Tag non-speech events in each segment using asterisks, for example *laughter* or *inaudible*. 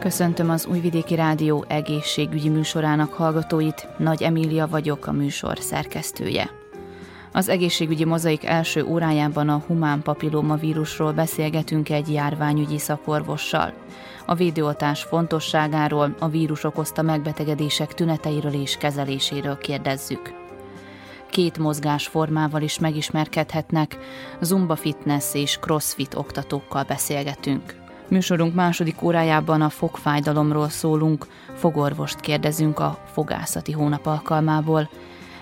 Köszöntöm az Újvidéki Rádió egészségügyi műsorának hallgatóit. Nagy Emília vagyok, a műsor szerkesztője. Az egészségügyi mozaik első órájában a humán papilloma vírusról beszélgetünk egy járványügyi szakorvossal. A védőoltás fontosságáról, a vírus okozta megbetegedések tüneteiről és kezeléséről kérdezzük. Két mozgásformával is megismerkedhetnek, zumba fitness és crossfit oktatókkal beszélgetünk. Műsorunk második órájában a fogfájdalomról szólunk, fogorvost kérdezünk a fogászati hónap alkalmából,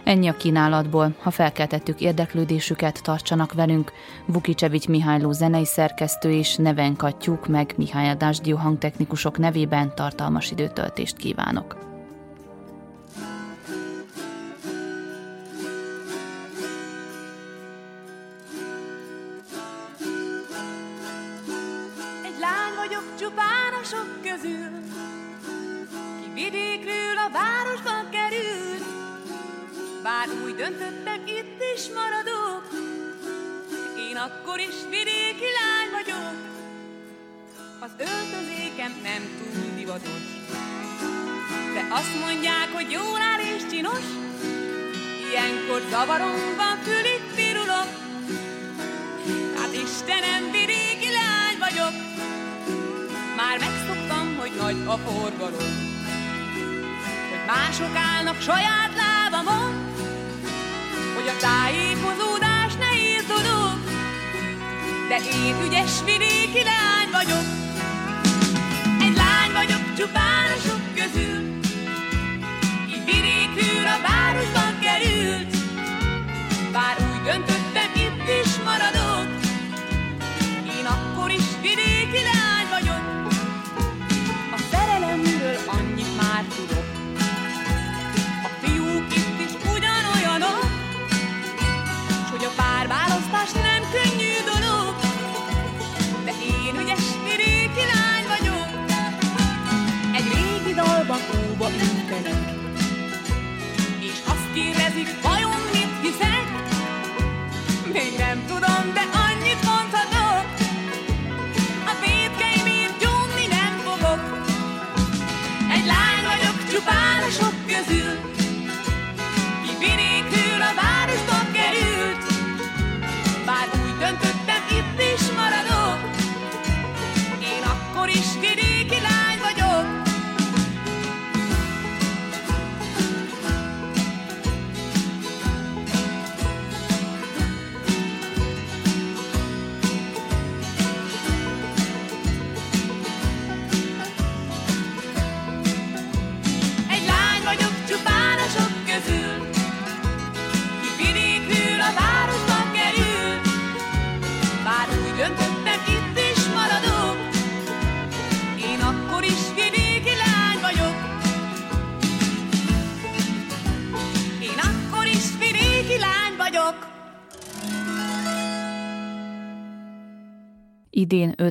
Ennyi a kínálatból, ha felkeltettük érdeklődésüket, tartsanak velünk. Vukicevics Mihályló zenei szerkesztő és nevenkatjuk meg Mihály Adásdió hangtechnikusok nevében tartalmas időtöltést kívánok. A városba került, bár úgy döntöttem, itt is maradok, én akkor is vidéki lány vagyok. Az öltözékem nem túl divatos, de azt mondják, hogy jól áll és csinos, ilyenkor zavaromban fülig pirulok. Hát Istenem, vidéki lány vagyok, már megszoktam, hogy nagy a forgalom, mások állnak saját lábamon, hogy a tájékozódás nehéz dolog, de én ügyes vidéki lány vagyok. Egy lány vagyok csupán a sok közül, így vidékül a városban került, bár úgy döntöttem,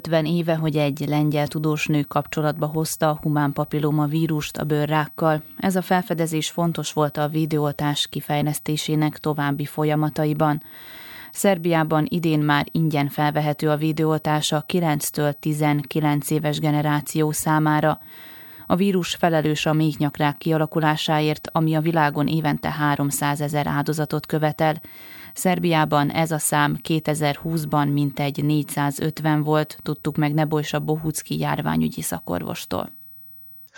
50 éve, hogy egy lengyel tudós nő kapcsolatba hozta a humán papilloma vírust a bőrrákkal. Ez a felfedezés fontos volt a videótás kifejlesztésének további folyamataiban. Szerbiában idén már ingyen felvehető a videótás a 9-től 19 éves generáció számára. A vírus felelős a méhnyakrák kialakulásáért, ami a világon évente 300 ezer áldozatot követel. Szerbiában ez a szám 2020-ban mintegy 450 volt, tudtuk meg Nebojsa Bohucki járványügyi szakorvostól.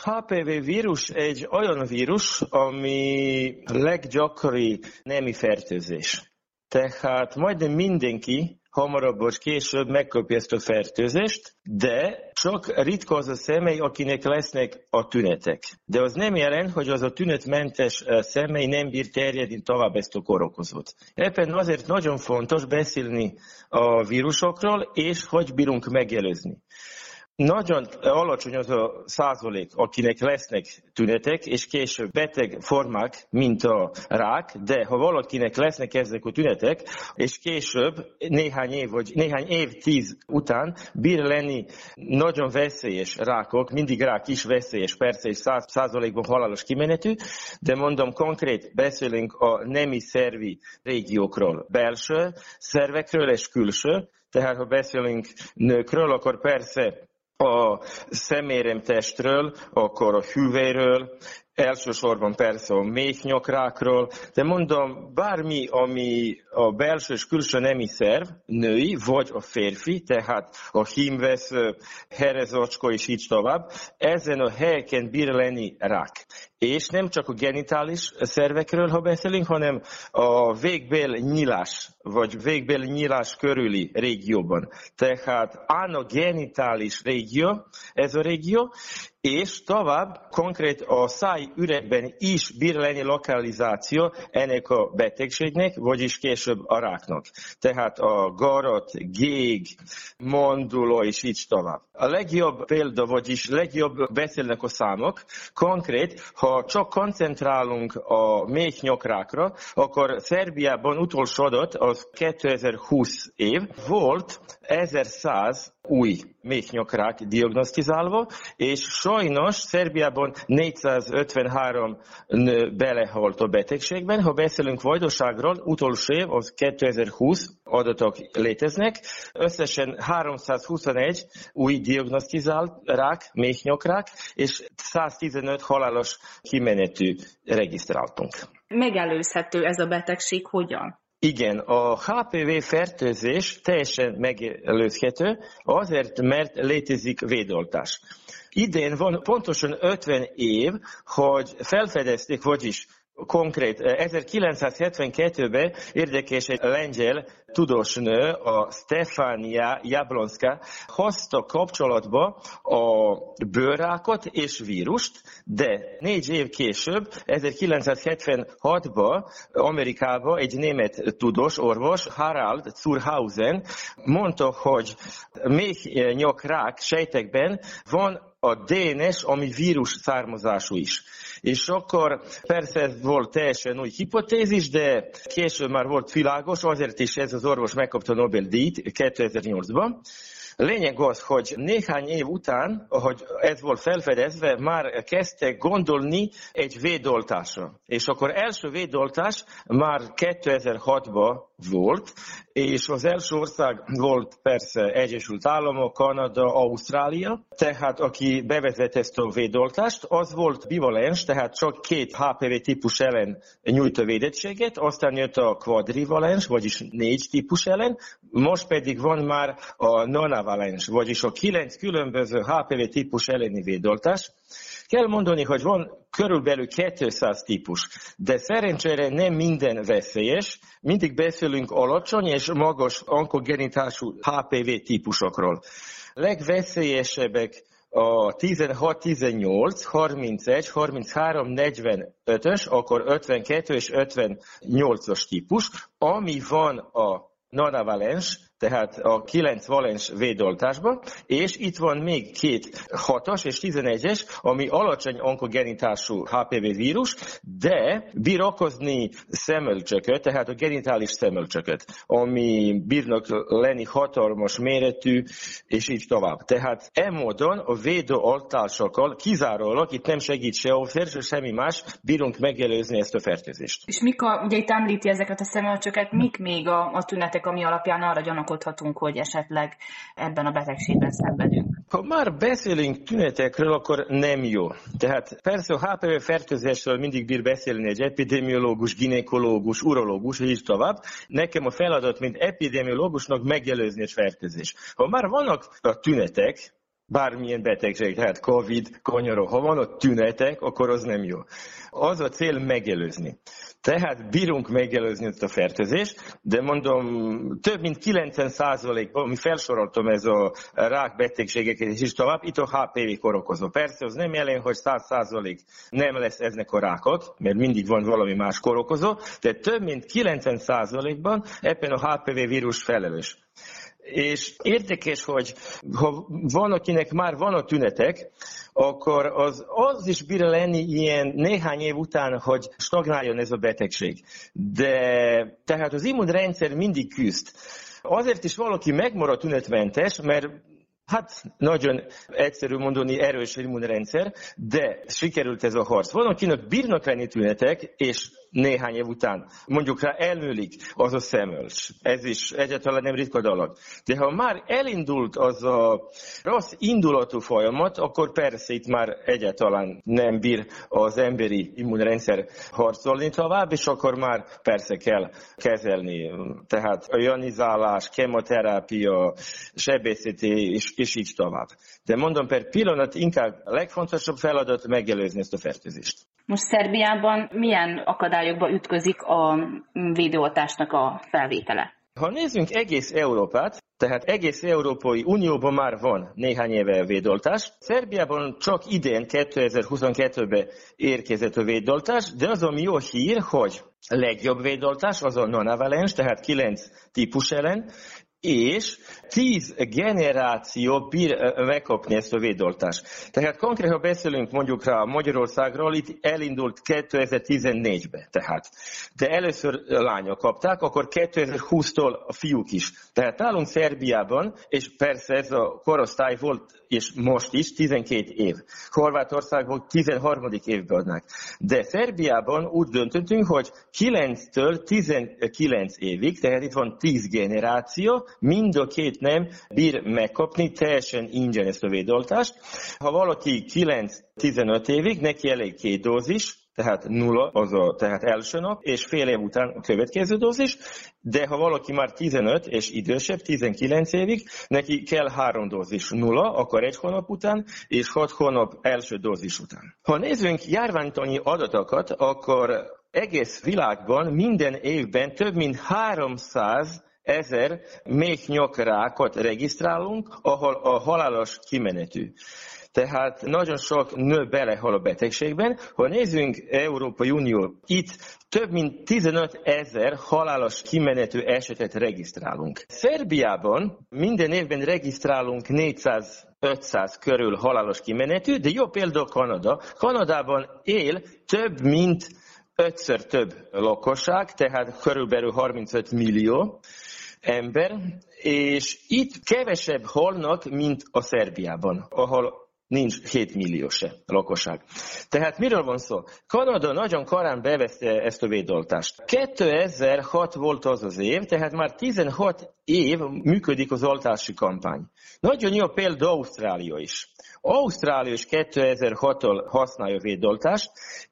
HPV vírus egy olyan vírus, ami leggyakori nemi fertőzés. Tehát majdnem mindenki hamarabb vagy később megkapja ezt a fertőzést, de csak ritka az a személy, akinek lesznek a tünetek. De az nem jelent, hogy az a tünetmentes személy nem bír terjedni tovább ezt a korokozót. Ebben azért nagyon fontos beszélni a vírusokról, és hogy bírunk megelőzni. Nagyon alacsony az a százalék, akinek lesznek tünetek, és később beteg formák, mint a rák, de ha valakinek lesznek ezek a tünetek, és később néhány év, vagy néhány év, tíz után bír lenni nagyon veszélyes rákok, mindig rák is veszélyes, persze, és száz százalékban halálos kimenetű, de mondom konkrét, beszélünk a nemi szervi régiókról, belső szervekről és külső, tehát ha beszélünk nőkről, akkor persze a szeméremtestről, akkor a hüvelyről, elsősorban persze a méhnyakrákról, de mondom, bármi, ami a belső és külső nemi szerv, női, vagy a férfi, tehát a hímvesző, herezacska és így tovább, ezen a helyeken bír lenni rák. És nem csak a genitális szervekről, ha beszélünk, hanem a végbél nyílás, vagy végbél nyílás körüli régióban. Tehát anogenitális régió, ez a régió, és tovább konkrét a száj üregben is bír lenni lokalizáció ennek a betegségnek, vagyis később a ráknak. Tehát a garat, gég, monduló és így tovább. A legjobb példa, vagyis legjobb beszélnek a számok, konkrét, ha csak koncentrálunk a méhnyakrákra, akkor Szerbiában utolsó adat az 2020 év volt 1100 új méhnyakrák diagnosztizálva, és sajnos Szerbiában 453 nő belehalt a betegségben. Ha beszélünk vajdaságról, utolsó év, az 2020 adatok léteznek. Összesen 321 új diagnosztizált rák, méhnyakrák, és 115 halálos kimenetű regisztráltunk. Megelőzhető ez a betegség hogyan? Igen, a HPV fertőzés teljesen megelőzhető, azért, mert létezik védoltás. Idén van pontosan 50 év, hogy felfedezték, vagyis konkrét. 1972-ben érdekes egy lengyel tudósnő, a Stefania Jablonska hozta kapcsolatba a bőrrákot és vírust, de négy év később, 1976-ban Amerikában egy német tudós, orvos, Harald Zurhausen mondta, hogy még nyakrák sejtekben van a DNS, ami vírus származású is. És akkor persze ez volt teljesen új hipotézis, de később már volt világos, azért is ez az orvos megkapta Nobel-díjt 2008-ban. Lényeg az, hogy néhány év után, ahogy ez volt felfedezve, már kezdtek gondolni egy védoltásra. És akkor első védoltás már 2006-ban volt, és az első ország volt persze Egyesült Államok, Kanada, Ausztrália, tehát aki bevezet ezt a védoltást, az volt bivalens, tehát csak két HPV típus ellen nyújt a védettséget, aztán jött a quadrivalens, vagyis négy típus ellen, most pedig van már a nonavalens, vagyis a kilenc különböző HPV típus elleni védoltás, Kell mondani, hogy van körülbelül 200 típus, de szerencsére nem minden veszélyes. Mindig beszélünk alacsony és magas onkogenitású HPV típusokról. Legveszélyesebbek a 16, 18, 31, 33, 45-ös, akkor 52 és 58-as típus, ami van a nanavalens, tehát a 9 valens védoltásban, és itt van még két 6-as és 11-es, ami alacsony onkogenitású HPV vírus, de bír okozni szemölcsököt, tehát a genitális szemölcsököt, ami bírnak lenni hatalmas méretű, és így tovább. Tehát e módon a védőoltásokkal kizárólag, itt nem segít se a se semmi más, bírunk megelőzni ezt a fertőzést. És mik a, ugye itt említi ezeket a szemölcsöket, mik még a, a tünetek, ami alapján arra gyanak gondolkodhatunk, hogy esetleg ebben a betegségben szenvedünk. Ha már beszélünk tünetekről, akkor nem jó. Tehát persze a HPV fertőzésről mindig bír beszélni egy epidemiológus, ginekológus, urológus, és így tovább. Nekem a feladat, mint epidemiológusnak megelőzni egy fertőzés. Ha már vannak a tünetek, bármilyen betegség, tehát Covid, konyaró, ha van a tünetek, akkor az nem jó. Az a cél megelőzni. Tehát bírunk megelőzni ezt a fertőzést, de mondom, több mint 90 százalék, ami felsoroltam ez a rákbetegségeket és is tovább, itt a HPV korokozó. Persze az nem jelen, hogy 100 százalék nem lesz eznek a rákot, mert mindig van valami más korokozó, de több mint 90 százalékban ebben a HPV vírus felelős. És érdekes, hogy ha van, akinek már van a tünetek, akkor az, az is bír lenni ilyen néhány év után, hogy stagnáljon ez a betegség. De tehát az immunrendszer mindig küzd. Azért is valaki megmarad tünetmentes, mert Hát nagyon egyszerű mondani erős immunrendszer, de sikerült ez a harc. Van, akinek bírnak lenni tünetek, és néhány év után mondjuk rá elműlik az a szemölcs. Ez is egyáltalán nem ritka dolog. De ha már elindult az a rossz indulatú folyamat, akkor persze itt már egyáltalán nem bír az emberi immunrendszer harcolni tovább, és akkor már persze kell kezelni. Tehát a ionizálás, kemoterápia, sebészeti, és, és így tovább. De mondom, per pillanat inkább a legfontosabb feladat megelőzni ezt a fertőzést. Most Szerbiában milyen akadályokba ütközik a védőoltásnak a felvétele? Ha nézzünk egész Európát, tehát egész Európai Unióban már van néhány éve a védoltás. Szerbiában csak idén 2022-ben érkezett a védoltás, de az, ami jó hír, hogy a legjobb védoltás az a non-avalens, tehát 9 típus ellen, és tíz generáció bír megkapni ezt a védoltást. Tehát konkrétan, ha beszélünk mondjuk rá Magyarországról, itt elindult 2014-ben, tehát. De először lányok kapták, akkor 2020-tól a fiúk is. Tehát nálunk Szerbiában, és persze ez a korosztály volt és most is 12 év. Horvátországban 13. évben adnak. De Szerbiában úgy döntöttünk, hogy 9-től 19 évig, tehát itt van 10 generáció, mind a két nem bír megkapni teljesen ingyen ezt a védoltást. Ha valaki 9-15 évig, neki elég két dózis, tehát nulla, az a tehát első nap, és fél év után a következő dózis, de ha valaki már 15 és idősebb, 19 évig, neki kell három dózis nulla, akkor egy hónap után, és hat hónap első dózis után. Ha nézzünk járványtani adatokat, akkor egész világban minden évben több mint 300 ezer méhnyakrákot regisztrálunk, ahol a halálos kimenetű. Tehát nagyon sok nő belehal a betegségben. Ha nézzünk Európai Unió, itt több mint 15 ezer halálos kimenetű esetet regisztrálunk. Szerbiában minden évben regisztrálunk 400 500 körül halálos kimenetű, de jó példa Kanada. Kanadában él több mint ötször több lakosság, tehát körülbelül 35 millió ember, és itt kevesebb halnak, mint a Szerbiában, ahol nincs 7 millió se lakosság. Tehát miről van szó? Kanada nagyon korán beveszte ezt a védoltást. 2006 volt az az év, tehát már 16 év működik az oltási kampány. Nagyon jó példa Ausztrália is. Ausztrália is 2006-tól használja a védoltást,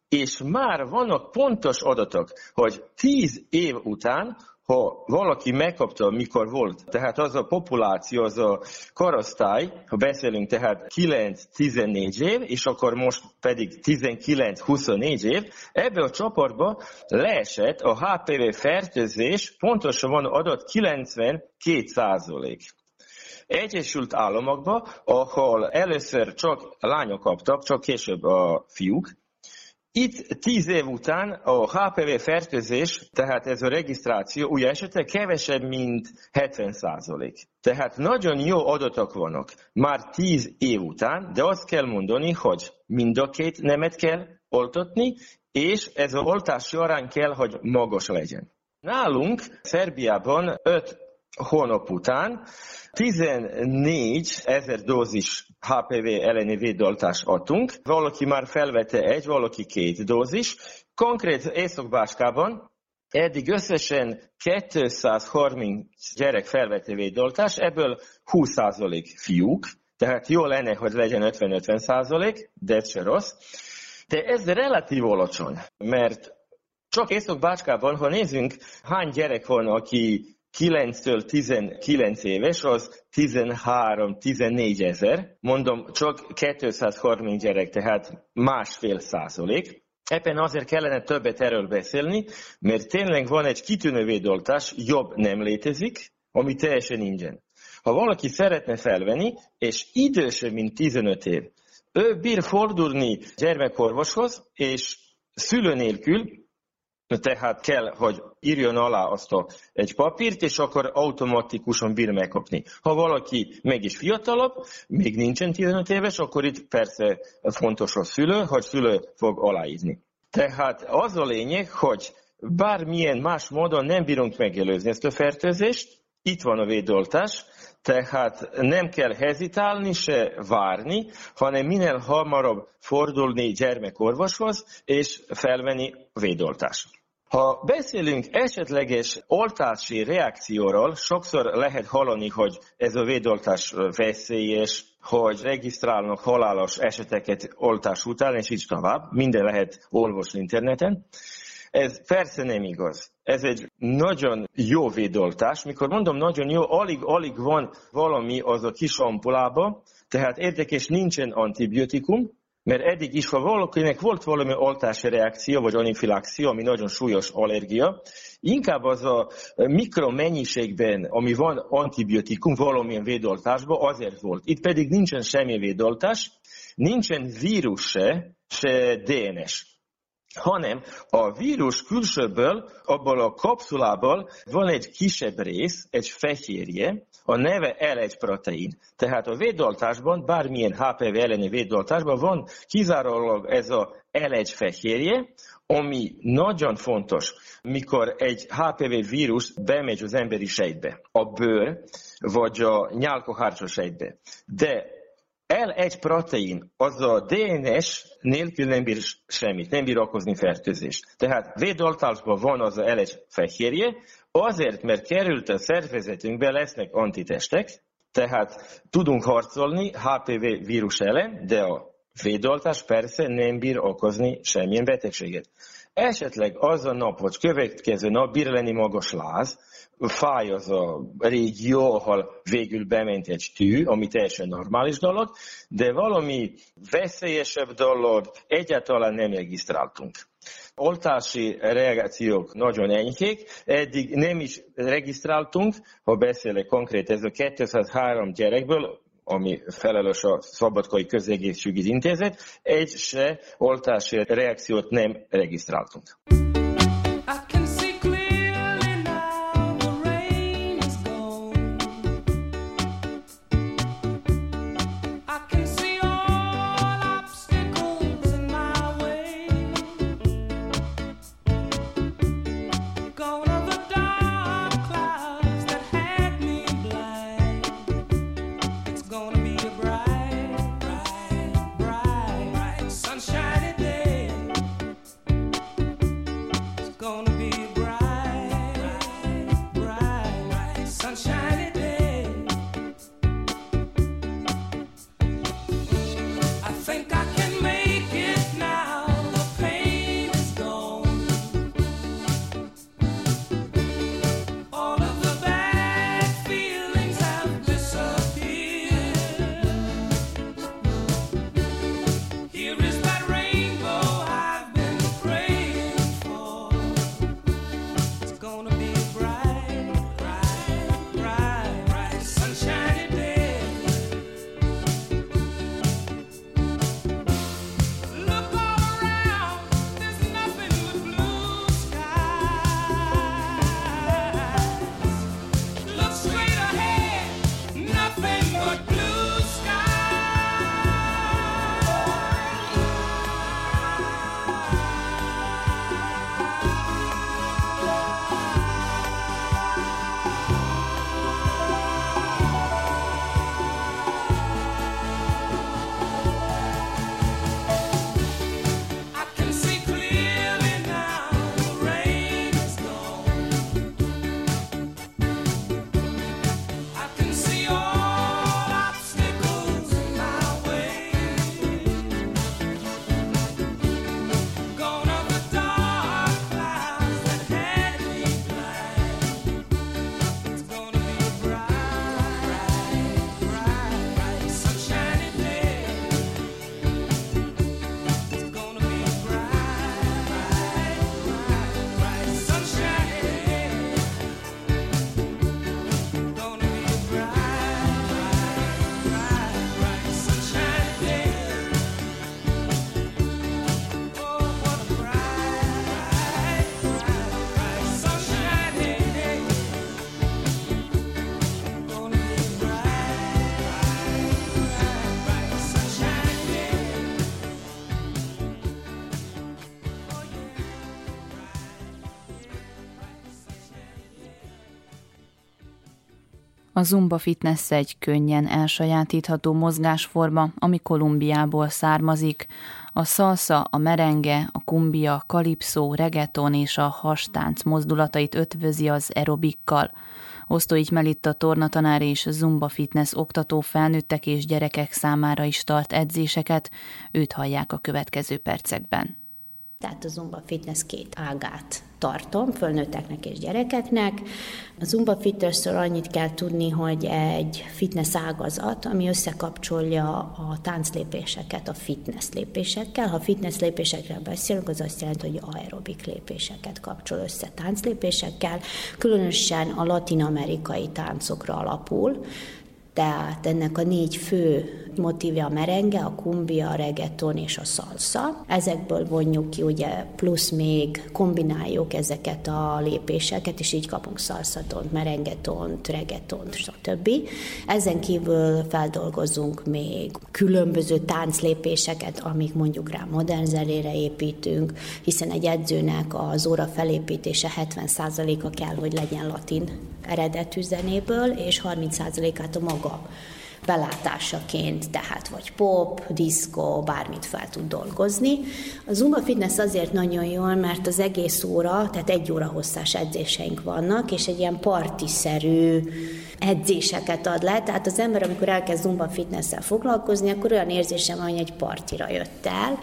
és már vannak pontos adatok, hogy 10 év után ha valaki megkapta, mikor volt, tehát az a populáció, az a korosztály, ha beszélünk tehát 9-14 év, és akkor most pedig 19-24 év, ebbe a csoportba leesett a HPV fertőzés, pontosan van adott 92 százalék. Egyesült Államokban, ahol először csak lányok kaptak, csak később a fiúk, itt tíz év után a HPV fertőzés, tehát ez a regisztráció új esete kevesebb, mint 70 százalék. Tehát nagyon jó adatok vannak már tíz év után, de azt kell mondani, hogy mind a két nemet kell oltatni, és ez az oltási arány kell, hogy magas legyen. Nálunk Szerbiában 5 hónap után 14 ezer dózis HPV elleni védoltást adtunk. Valaki már felvette egy, valaki két dózis. Konkrét Észak-Báskában eddig összesen 230 gyerek felvette védoltást, ebből 20% fiúk, tehát jó lenne, hogy legyen 50-50 de ez se rossz. De ez relatív alacsony, mert csak Észak-Bácskában, ha nézzünk, hány gyerek van, aki 9-től 19 éves, az 13-14 ezer. Mondom, csak 230 gyerek, tehát másfél százalék. Ebben azért kellene többet erről beszélni, mert tényleg van egy kitűnő védoltás, jobb nem létezik, ami teljesen ingyen. Ha valaki szeretne felvenni, és idősebb, mint 15 év, ő bír fordulni gyermekorvoshoz, és szülő nélkül tehát kell, hogy írjon alá azt a, egy papírt, és akkor automatikusan bír megkapni. Ha valaki meg is fiatalabb, még nincsen 15 éves, akkor itt persze fontos a szülő, hogy szülő fog aláírni. Tehát az a lényeg, hogy bármilyen más módon nem bírunk megelőzni ezt a fertőzést, itt van a védoltás, tehát nem kell hezitálni, se várni, hanem minél hamarabb fordulni gyermekorvoshoz, és felvenni védoltást. Ha beszélünk esetleges oltási reakcióról, sokszor lehet hallani, hogy ez a védoltás veszélyes, hogy regisztrálnak halálos eseteket oltás után, és így tovább. Minden lehet olvasni interneten. Ez persze nem igaz. Ez egy nagyon jó védoltás. Mikor mondom nagyon jó, alig-alig van valami az a kis ampulába, tehát érdekes nincsen antibiotikum, mert eddig is, ha valakinek volt valami oltási reakció, vagy anifilaxia, ami nagyon súlyos allergia, inkább az a mikromennyiségben, ami van antibiotikum valamilyen védoltásban, azért volt. Itt pedig nincsen semmi védoltás, nincsen vírus se, se DNS hanem a vírus külsőből, abból a kapszulából van egy kisebb rész, egy fehérje, a neve L1 protein. Tehát a védoltásban, bármilyen HPV elleni védoltásban van kizárólag ez a L1 fehérje, ami nagyon fontos, mikor egy HPV vírus bemegy az emberi sejtbe, a bőr vagy a nyálkahárcsa sejtbe. De L1 protein, az a DNS nélkül nem bír semmit, nem bír okozni fertőzést. Tehát védoltásban van az a L1 fehérje, azért, mert került a szervezetünkbe, lesznek antitestek, tehát tudunk harcolni HPV vírus ellen, de a védoltás persze nem bír okozni semmilyen betegséget. Esetleg az a nap, vagy következő nap bír lenni magas láz, fáj az a régió, ahol végül bement egy tű, ami teljesen normális dolog, de valami veszélyesebb dolog egyáltalán nem regisztráltunk. Oltási reakciók nagyon enyhék, eddig nem is regisztráltunk, ha beszélek konkrét, ez a 203 gyerekből, ami felelős a Szabadkai Közegészségügyi Intézet, egy se oltási reakciót nem regisztráltunk. A Zumba Fitness egy könnyen elsajátítható mozgásforma, ami Kolumbiából származik. A szalsa, a merenge, a kumbia, kalipszó, reggaeton és a hastánc mozdulatait ötvözi az aerobikkal. Osztóigy Melitta tornatanár és Zumba Fitness oktató felnőttek és gyerekek számára is tart edzéseket, őt hallják a következő percekben. Tehát a Zumba Fitness két ágát tartom, fölnőtteknek és gyerekeknek. A Zumba Fitnessről annyit kell tudni, hogy egy fitness ágazat, ami összekapcsolja a tánclépéseket a fitness lépésekkel. Ha fitness lépésekről beszélünk, az azt jelenti, hogy aerobik lépéseket kapcsol össze tánclépésekkel, különösen a latin-amerikai táncokra alapul, tehát ennek a négy fő motívja a merenge, a kumbia, a reggaeton és a salsa. Ezekből vonjuk ki, ugye plusz még kombináljuk ezeket a lépéseket, és így kapunk szalszatont, merengetont, reggaetont, stb. Ezen kívül feldolgozunk még különböző tánclépéseket, amik mondjuk rá modern zenére építünk, hiszen egy edzőnek az óra felépítése 70%-a kell, hogy legyen latin eredetű zenéből, és 30%-át a maga belátásaként, tehát vagy pop, diszkó, bármit fel tud dolgozni. A Zumba Fitness azért nagyon jól, mert az egész óra, tehát egy óra hosszás edzéseink vannak, és egy ilyen partiszerű edzéseket ad le, tehát az ember, amikor elkezd Zumba Fitness-szel foglalkozni, akkor olyan érzésem van, hogy egy partira jött el,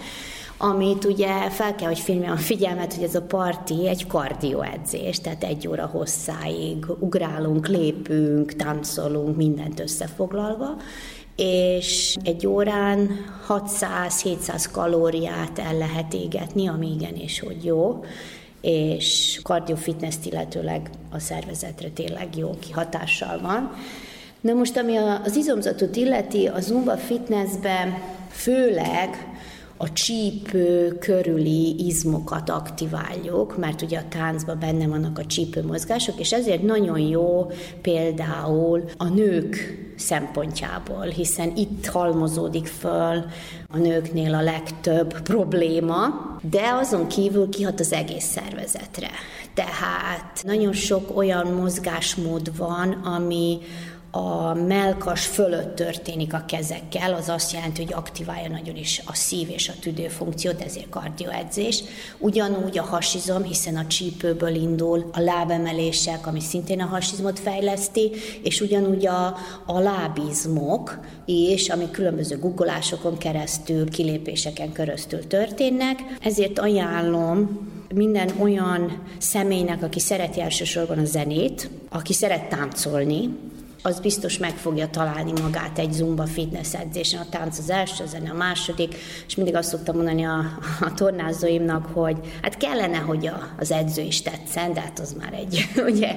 amit ugye fel kell, hogy filmje a figyelmet, hogy ez a parti egy kardioedzés, tehát egy óra hosszáig ugrálunk, lépünk, táncolunk, mindent összefoglalva, és egy órán 600-700 kalóriát el lehet égetni, ami igenis, hogy jó, és kardiofitness illetőleg a szervezetre tényleg jó kihatással van. Na most, ami az izomzatot illeti, a Zumba fitnessben főleg a csípő körüli izmokat aktiváljuk, mert ugye a táncban benne vannak a csípő mozgások, és ezért nagyon jó például a nők szempontjából, hiszen itt halmozódik föl a nőknél a legtöbb probléma, de azon kívül kihat az egész szervezetre. Tehát nagyon sok olyan mozgásmód van, ami a melkas fölött történik a kezekkel, az azt jelenti, hogy aktiválja nagyon is a szív és a tüdő funkciót, ezért kardioedzés. Ugyanúgy a hasizom, hiszen a csípőből indul a lábemelések, ami szintén a hasizmot fejleszti, és ugyanúgy a, a lábizmok is, ami különböző guggolásokon keresztül, kilépéseken keresztül történnek. Ezért ajánlom minden olyan személynek, aki szereti elsősorban a zenét, aki szeret táncolni, az biztos meg fogja találni magát egy zumba fitness edzésen. A tánc az első, a zene a második, és mindig azt szoktam mondani a, a tornázóimnak, hogy hát kellene, hogy a, az edző is tetszen, de hát az már egy, *laughs* ugye,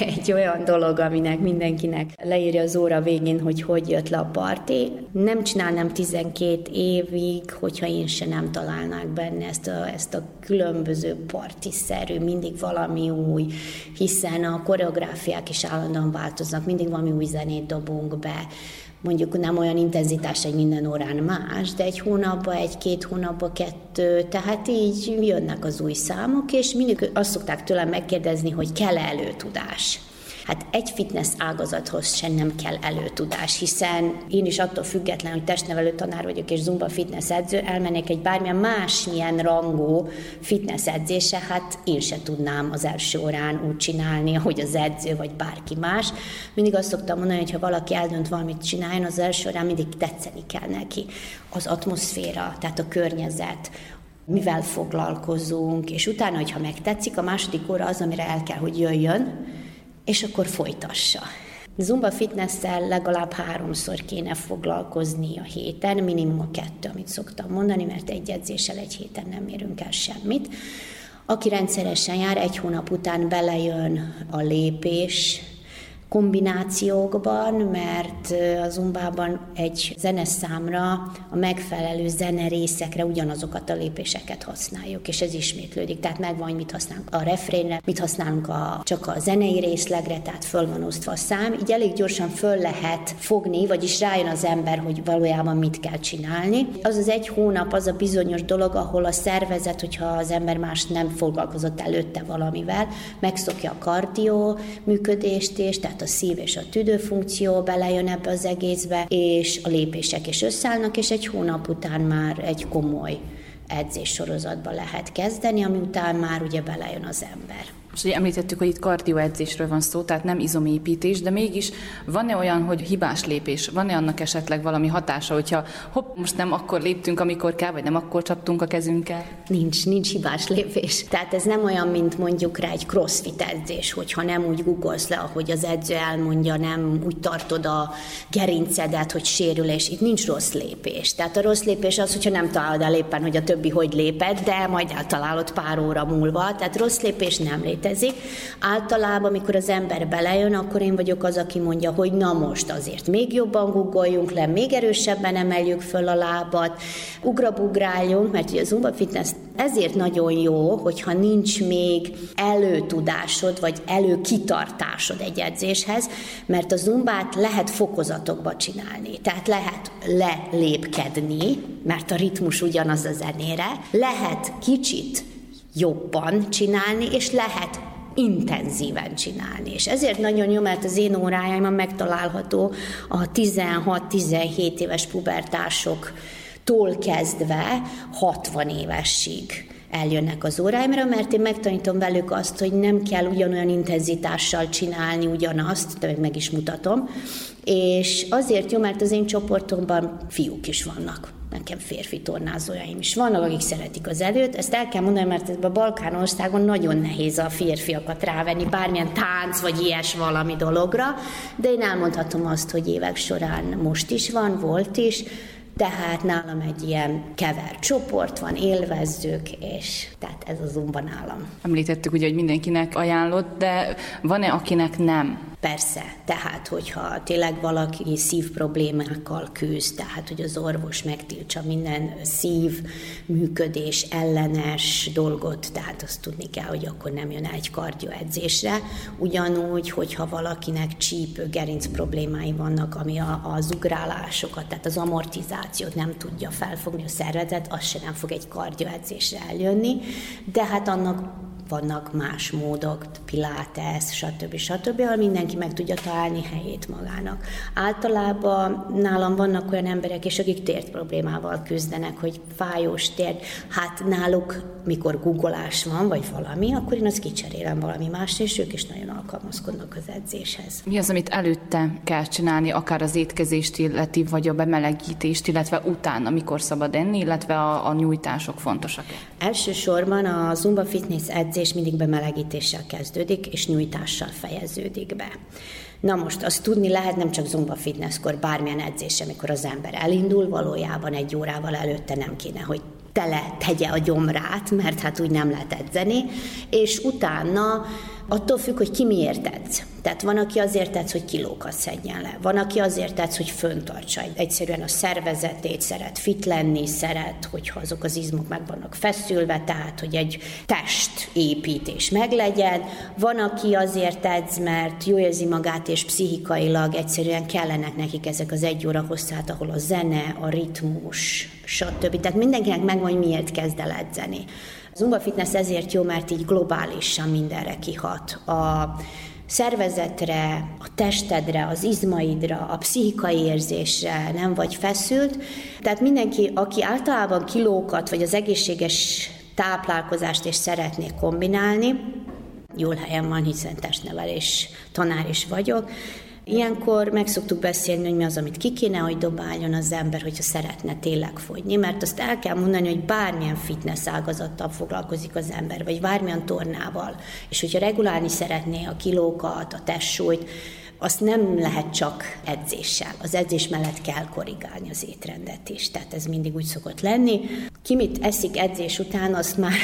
egy olyan dolog, aminek mindenkinek leírja az óra végén, hogy hogy jött le a parti. Nem csinálnám 12 évig, hogyha én se nem találnák benne ezt a, ezt a különböző partiszerű, mindig valami új, hiszen a koreográfiák is állandóan változnak, mindig valami új zenét dobunk be, mondjuk nem olyan intenzitás, egy minden órán más, de egy hónapban, egy-két hónapban kettő, tehát így jönnek az új számok, és mindig azt szokták tőlem megkérdezni, hogy kell-e előtudás. Hát egy fitness ágazathoz sem nem kell előtudás, hiszen én is attól független, hogy testnevelő tanár vagyok és zumba fitness edző, elmennék egy bármilyen másmilyen rangú fitness edzése, hát én se tudnám az első órán úgy csinálni, ahogy az edző vagy bárki más. Mindig azt szoktam mondani, hogy ha valaki eldönt valamit csináljon, az első órán mindig tetszeni kell neki. Az atmoszféra, tehát a környezet, mivel foglalkozunk, és utána, hogyha megtetszik, a második óra az, amire el kell, hogy jöjjön, és akkor folytassa. Zumba fitnesszel legalább háromszor kéne foglalkozni a héten, minimum a kettő, amit szoktam mondani, mert egy edzéssel egy héten nem érünk el semmit. Aki rendszeresen jár, egy hónap után belejön a lépés, kombinációkban, mert az umbában egy zeneszámra a megfelelő zenerészekre ugyanazokat a lépéseket használjuk, és ez ismétlődik. Tehát megvan, hogy mit használunk a refrénre, mit használunk a, csak a zenei részlegre, tehát föl van osztva a szám. Így elég gyorsan föl lehet fogni, vagyis rájön az ember, hogy valójában mit kell csinálni. Az az egy hónap az a bizonyos dolog, ahol a szervezet, hogyha az ember más nem foglalkozott előtte valamivel, megszokja a kardió működést és tehát a szív és a tüdőfunkció belejön ebbe az egészbe, és a lépések is összeállnak, és egy hónap után már egy komoly edzéssorozatba lehet kezdeni, ami után már ugye belejön az ember. És ugye említettük, hogy itt kardioedzésről van szó, tehát nem izomépítés, de mégis van-e olyan, hogy hibás lépés? Van-e annak esetleg valami hatása, hogyha hopp, most nem akkor léptünk, amikor kell, vagy nem akkor csaptunk a kezünkkel? Nincs, nincs hibás lépés. Tehát ez nem olyan, mint mondjuk rá egy crossfit edzés, hogyha nem úgy googolsz le, ahogy az edző elmondja, nem úgy tartod a gerincedet, hogy sérülés. Itt nincs rossz lépés. Tehát a rossz lépés az, hogyha nem találod el éppen, hogy a többi hogy lépett, de majd eltalálod pár óra múlva. Tehát rossz lépés nem létezik létezik. Általában, amikor az ember belejön, akkor én vagyok az, aki mondja, hogy na most azért még jobban guggoljunk le, még erősebben emeljük föl a lábat, ugrabugráljunk, mert ugye a Zumba Fitness ezért nagyon jó, hogyha nincs még előtudásod, vagy előkitartásod egy edzéshez, mert a zumbát lehet fokozatokba csinálni. Tehát lehet lelépkedni, mert a ritmus ugyanaz a zenére, lehet kicsit jobban csinálni, és lehet intenzíven csinálni. És ezért nagyon jó, mert az én órájaimon megtalálható a 16-17 éves pubertásoktól kezdve 60 évesig eljönnek az óráimra, mert én megtanítom velük azt, hogy nem kell ugyanolyan intenzitással csinálni ugyanazt, de meg is mutatom, és azért jó, mert az én csoportomban fiúk is vannak nekem férfi tornázójaim is vannak, akik szeretik az előtt. Ezt el kell mondani, mert a Balkán országon nagyon nehéz a férfiakat rávenni bármilyen tánc vagy ilyes valami dologra, de én elmondhatom azt, hogy évek során most is van, volt is, tehát nálam egy ilyen kevert csoport van, élvezzük, és tehát ez az zumba nálam. Említettük ugye, hogy mindenkinek ajánlott, de van-e, akinek nem? Persze, tehát hogyha tényleg valaki szív problémákkal küzd, tehát hogy az orvos megtiltsa minden szív működés ellenes dolgot, tehát azt tudni kell, hogy akkor nem jön egy kardioedzésre. Ugyanúgy, hogyha valakinek csípő gerinc problémái vannak, ami a, az ugrálásokat, tehát az amortizációt nem tudja felfogni a szervezet, az se nem fog egy kardioedzésre eljönni, de hát annak vannak más módok, pilates, stb. stb., ahol mindenki meg tudja találni helyét magának. Általában nálam vannak olyan emberek, és akik tért problémával küzdenek, hogy fájós tért, hát náluk, mikor googolás van, vagy valami, akkor én azt kicserélem valami más, és ők is nagyon alkalmazkodnak az edzéshez. Mi az, amit előtte kell csinálni, akár az étkezést illeti, vagy a bemelegítést, illetve utána, mikor szabad enni, illetve a, a nyújtások fontosak? Elsősorban a Zumba Fitness edzés edzés mindig bemelegítéssel kezdődik, és nyújtással fejeződik be. Na most azt tudni lehet nem csak zumba fitnesskor, bármilyen edzés, amikor az ember elindul, valójában egy órával előtte nem kéne, hogy tele tegye a gyomrát, mert hát úgy nem lehet edzeni, és utána attól függ, hogy ki miért edz. Tehát van, aki azért tetsz, hogy kilókat szedjen le. Van, aki azért tetsz, hogy föntartsa egyszerűen a szervezetét, szeret fit lenni, szeret, hogyha azok az izmok meg vannak feszülve, tehát, hogy egy testépítés meglegyen. Van, aki azért edz, mert jó érzi magát, és pszichikailag egyszerűen kellenek nekik ezek az egy óra hosszát, ahol a zene, a ritmus, stb. Tehát mindenkinek megvan, hogy miért kezd el edzeni. Zumba Fitness ezért jó, mert így globálisan mindenre kihat. A szervezetre, a testedre, az izmaidra, a pszichikai érzésre nem vagy feszült. Tehát mindenki, aki általában kilókat vagy az egészséges táplálkozást is szeretné kombinálni, jól helyen van, hiszen testnevelés tanár is vagyok, Ilyenkor meg szoktuk beszélni, hogy mi az, amit ki kéne, hogy dobáljon az ember, hogyha szeretne tényleg fogyni, mert azt el kell mondani, hogy bármilyen fitness ágazattal foglalkozik az ember, vagy bármilyen tornával, és hogyha regulálni szeretné a kilókat, a testsúlyt, azt nem lehet csak edzéssel. Az edzés mellett kell korrigálni az étrendet is. Tehát ez mindig úgy szokott lenni. Ki mit eszik edzés után, azt már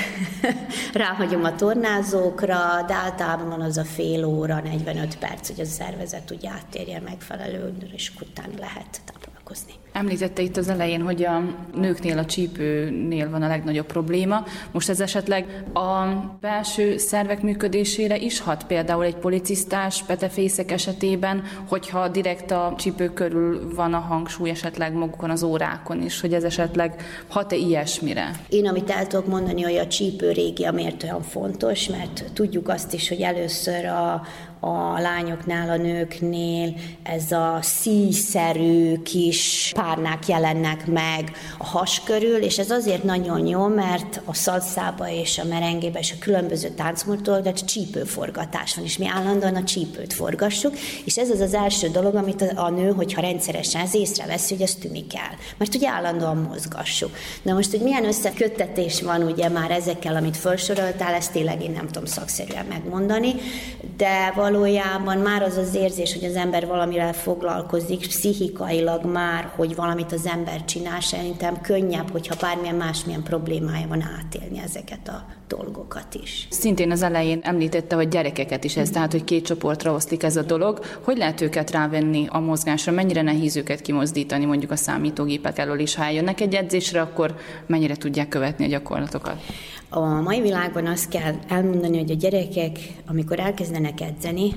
*laughs* ráhagyom a tornázókra, de általában az a fél óra, 45 perc, hogy a szervezet úgy áttérjen megfelelő, és utána lehet táplálkozni. Említette itt az elején, hogy a nőknél a csípőnél van a legnagyobb probléma. Most ez esetleg a belső szervek működésére is hat, például egy policisztás, petefészek esetében, hogyha direkt a csípő körül van a hangsúly esetleg magukon az órákon is, hogy ez esetleg hat-e ilyesmire? Én, amit el tudok mondani, hogy a csípő régi, miért olyan fontos, mert tudjuk azt is, hogy először a, a lányoknál, a nőknél ez a szíjszerű kis párnák jelennek meg a has körül, és ez azért nagyon jó, mert a szalszába és a merengébe és a különböző táncmotordot csípőforgatás van, és mi állandóan a csípőt forgassuk, és ez az az első dolog, amit a, nő, hogyha rendszeresen ez észreveszi, hogy ezt tűnik kell. Mert ugye állandóan mozgassuk. Na most, hogy milyen összeköttetés van ugye már ezekkel, amit felsoroltál, ezt tényleg én nem tudom szakszerűen megmondani, de valójában már az az érzés, hogy az ember valamivel foglalkozik, pszichikailag már, hogy valamit az ember csinál, szerintem könnyebb, hogyha bármilyen másmilyen problémája van átélni ezeket a dolgokat is. Szintén az elején említette, hogy gyerekeket is ez, mm. tehát hogy két csoportra oszlik ez a dolog. Hogy lehet őket rávenni a mozgásra? Mennyire nehéz őket kimozdítani mondjuk a számítógépek elől is? Ha eljönnek egy edzésre, akkor mennyire tudják követni a gyakorlatokat? A mai világban azt kell elmondani, hogy a gyerekek, amikor elkezdenek edzeni,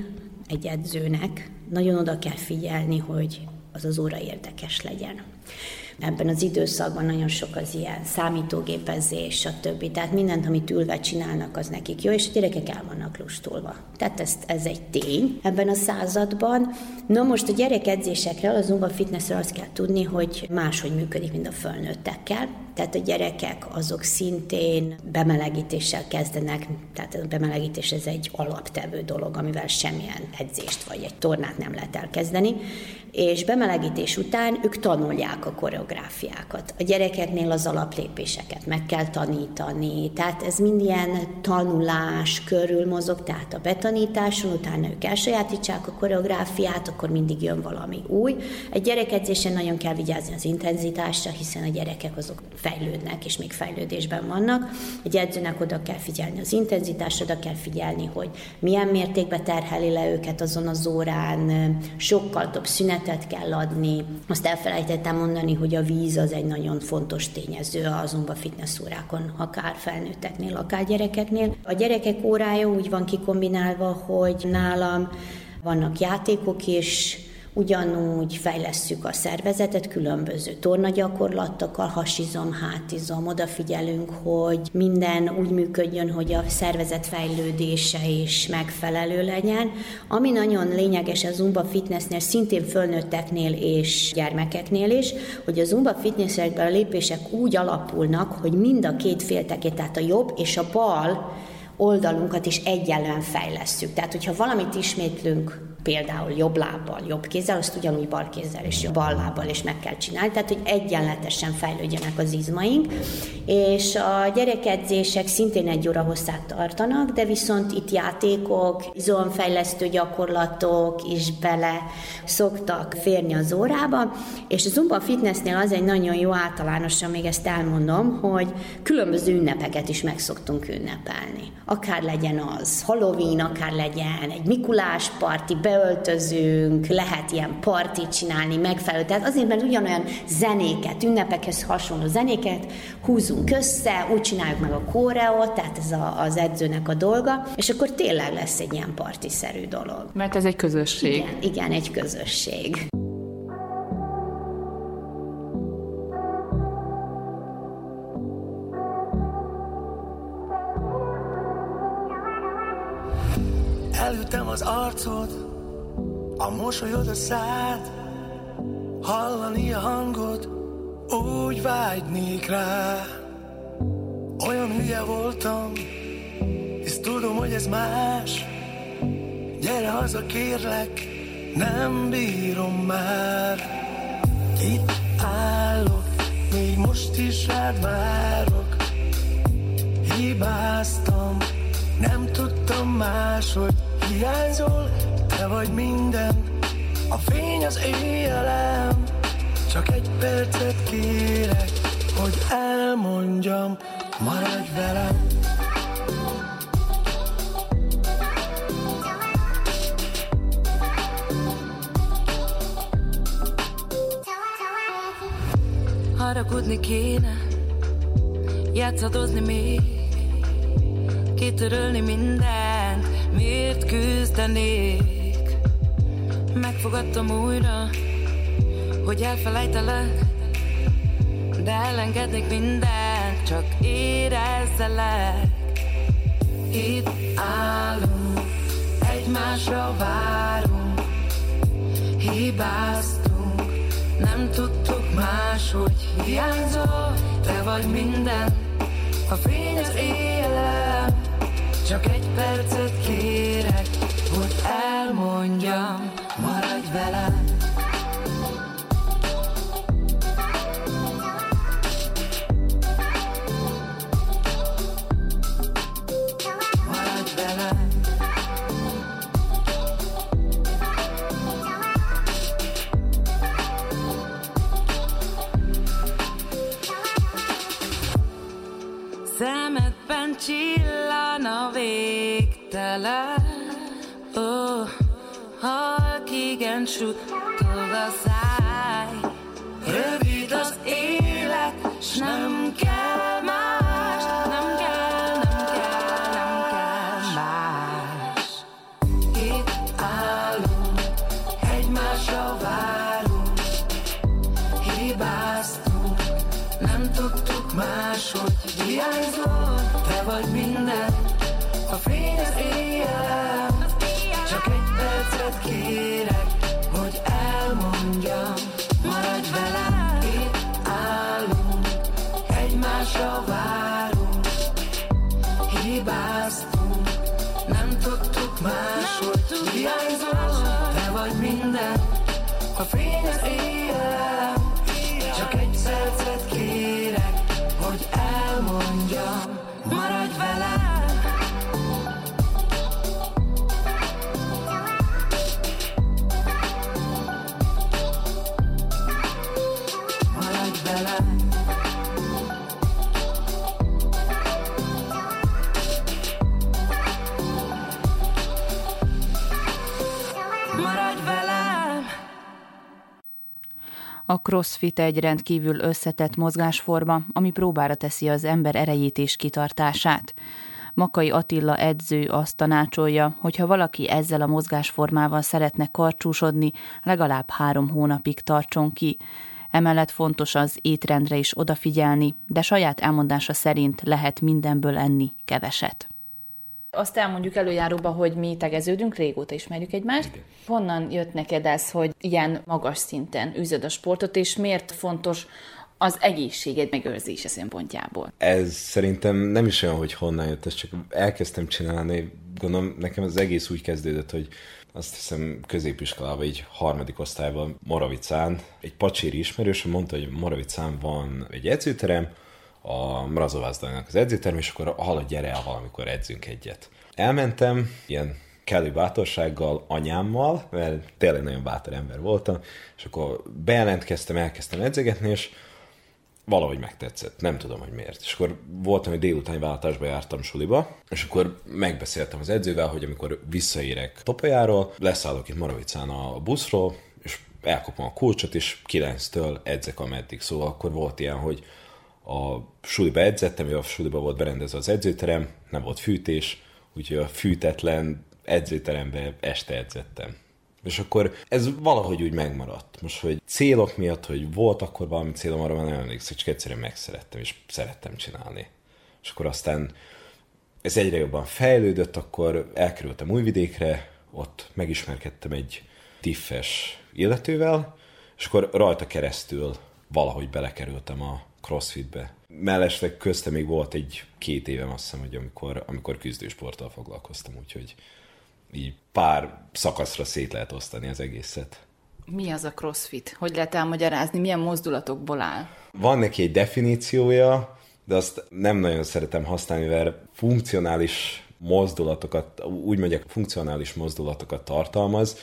egy edzőnek, nagyon oda kell figyelni, hogy az az óra érdekes legyen. Ebben az időszakban nagyon sok az ilyen számítógépezés, stb. Tehát mindent, amit ülve csinálnak, az nekik jó, és a gyerekek el vannak lustulva. Tehát ez, ez egy tény ebben a században. Na most a gyerekedzésekre, az Zumba Fitnessről azt kell tudni, hogy máshogy működik, mint a fölnőttekkel. Tehát a gyerekek azok szintén bemelegítéssel kezdenek, tehát a bemelegítés ez egy alaptevő dolog, amivel semmilyen edzést vagy egy tornát nem lehet elkezdeni és bemelegítés után ők tanulják a koreográfiákat. A gyerekeknél az alaplépéseket meg kell tanítani, tehát ez mind ilyen tanulás körül mozog, tehát a betanításon utána ők elsajátítsák a koreográfiát, akkor mindig jön valami új. Egy gyerekedzésen nagyon kell vigyázni az intenzitásra, hiszen a gyerekek azok fejlődnek, és még fejlődésben vannak. Egy edzőnek oda kell figyelni az intenzitásra, oda kell figyelni, hogy milyen mértékben terheli le őket azon az órán, sokkal több szünet szünetet kell adni. Azt elfelejtettem mondani, hogy a víz az egy nagyon fontos tényező a zumba fitness órákon, akár felnőtteknél, akár gyerekeknél. A gyerekek órája úgy van kikombinálva, hogy nálam vannak játékok is, Ugyanúgy fejlesszük a szervezetet különböző tornagyakorlatokkal, hasizom, hátizom, odafigyelünk, hogy minden úgy működjön, hogy a szervezet fejlődése is megfelelő legyen. Ami nagyon lényeges a Zumba Fitnessnél, szintén fölnőtteknél és gyermekeknél is, hogy a Zumba Fitnessekben a lépések úgy alapulnak, hogy mind a két féltekét, tehát a jobb és a bal oldalunkat is egyenlően fejlesszük. Tehát, hogyha valamit ismétlünk például jobb lábbal, jobb kézzel, azt ugyanúgy bal kézzel és bal lábbal is meg kell csinálni, tehát hogy egyenletesen fejlődjenek az izmaink, és a gyerekedzések szintén egy óra hosszát tartanak, de viszont itt játékok, izomfejlesztő gyakorlatok is bele szoktak férni az órába, és a Zumba Fitnessnél az egy nagyon jó általánosan, még ezt elmondom, hogy különböző ünnepeket is meg szoktunk ünnepelni. Akár legyen az Halloween, akár legyen egy Mikulás parti, be beöltözünk, lehet ilyen partit csinálni, megfelelő. Tehát azért, mert ugyanolyan zenéket, ünnepekhez hasonló zenéket húzunk össze, úgy csináljuk meg a kóreót, tehát ez a, az edzőnek a dolga, és akkor tényleg lesz egy ilyen partiszerű dolog. Mert ez egy közösség. Igen, igen egy közösség. Elütem az arcod, a mosolyod a szád, hallani a hangod, úgy vágynék rá. Olyan hülye voltam, hisz tudom, hogy ez más. Gyere haza, kérlek, nem bírom már. Itt állok, még most is rád várok. Hibáztam, nem tudtam máshogy hiányzol, te vagy minden, a fény az éjjelem Csak egy percet kérek, hogy elmondjam Maradj velem. Haragudni kéne, játszadozni még, kitörölni mindent, miért küzdenék? Megfogadtam újra, hogy elfelejtelek, de elengednék mindent, csak érezzelek. Itt állunk, egymásra várunk, hibáztunk, nem tudtuk máshogy hiányzol, te vagy minden, a fény az éjjelem, csak egy percet kérek, hogy elmondjam, maradj velem. Szemedben a végtelen Ó, oh, halkigen suttog a száj. Rövid az élet, s nem kell máshogy hiányzol, te vagy minden, a fény az éjjelem, A crossfit egy rendkívül összetett mozgásforma, ami próbára teszi az ember erejét és kitartását. Makai Attila edző azt tanácsolja, hogy ha valaki ezzel a mozgásformával szeretne karcsúsodni, legalább három hónapig tartson ki. Emellett fontos az étrendre is odafigyelni, de saját elmondása szerint lehet mindenből enni keveset. Azt elmondjuk előjáróba, hogy mi tegeződünk, régóta ismerjük egymást. Igen. Honnan jött neked ez, hogy ilyen magas szinten üzöd a sportot, és miért fontos az egészséged megőrzése szempontjából? Ez szerintem nem is olyan, hogy honnan jött, ez csak elkezdtem csinálni. Gondolom, nekem az egész úgy kezdődött, hogy azt hiszem középiskolában, egy harmadik osztályban Moravicán, egy pacséri ismerősöm mondta, hogy Moravicán van egy edzőterem, a Mrazovázdalnak az edzőterem, és akkor halad gyere el valamikor edzünk egyet. Elmentem, ilyen kellő bátorsággal, anyámmal, mert tényleg nagyon bátor ember voltam, és akkor bejelentkeztem, elkezdtem edzegetni, és valahogy megtetszett, nem tudom, hogy miért. És akkor voltam, hogy délutáni vállalatásba jártam suliba, és akkor megbeszéltem az edzővel, hogy amikor visszaérek Topolyáról, leszállok itt Moravicán a buszról, és elkapom a kulcsot, és 9-től edzek ameddig. Szóval akkor volt ilyen, hogy a suliba edzettem, a suliba volt berendezve az edzőterem, nem volt fűtés, úgyhogy a fűtetlen edzőterembe este edzettem. És akkor ez valahogy úgy megmaradt. Most, hogy célok miatt, hogy volt akkor valami célom, arra már nem emlékszem, csak egyszerűen megszerettem, és szerettem csinálni. És akkor aztán ez egyre jobban fejlődött, akkor elkerültem Újvidékre, ott megismerkedtem egy tiffes illetővel, és akkor rajta keresztül valahogy belekerültem a crossfitbe. Mellesleg közte még volt egy két évem, azt hiszem, hogy amikor, amikor küzdősporttal foglalkoztam, úgyhogy így pár szakaszra szét lehet osztani az egészet. Mi az a crossfit? Hogy lehet elmagyarázni? Milyen mozdulatokból áll? Van neki egy definíciója, de azt nem nagyon szeretem használni, mert funkcionális mozdulatokat, úgy mondják, funkcionális mozdulatokat tartalmaz,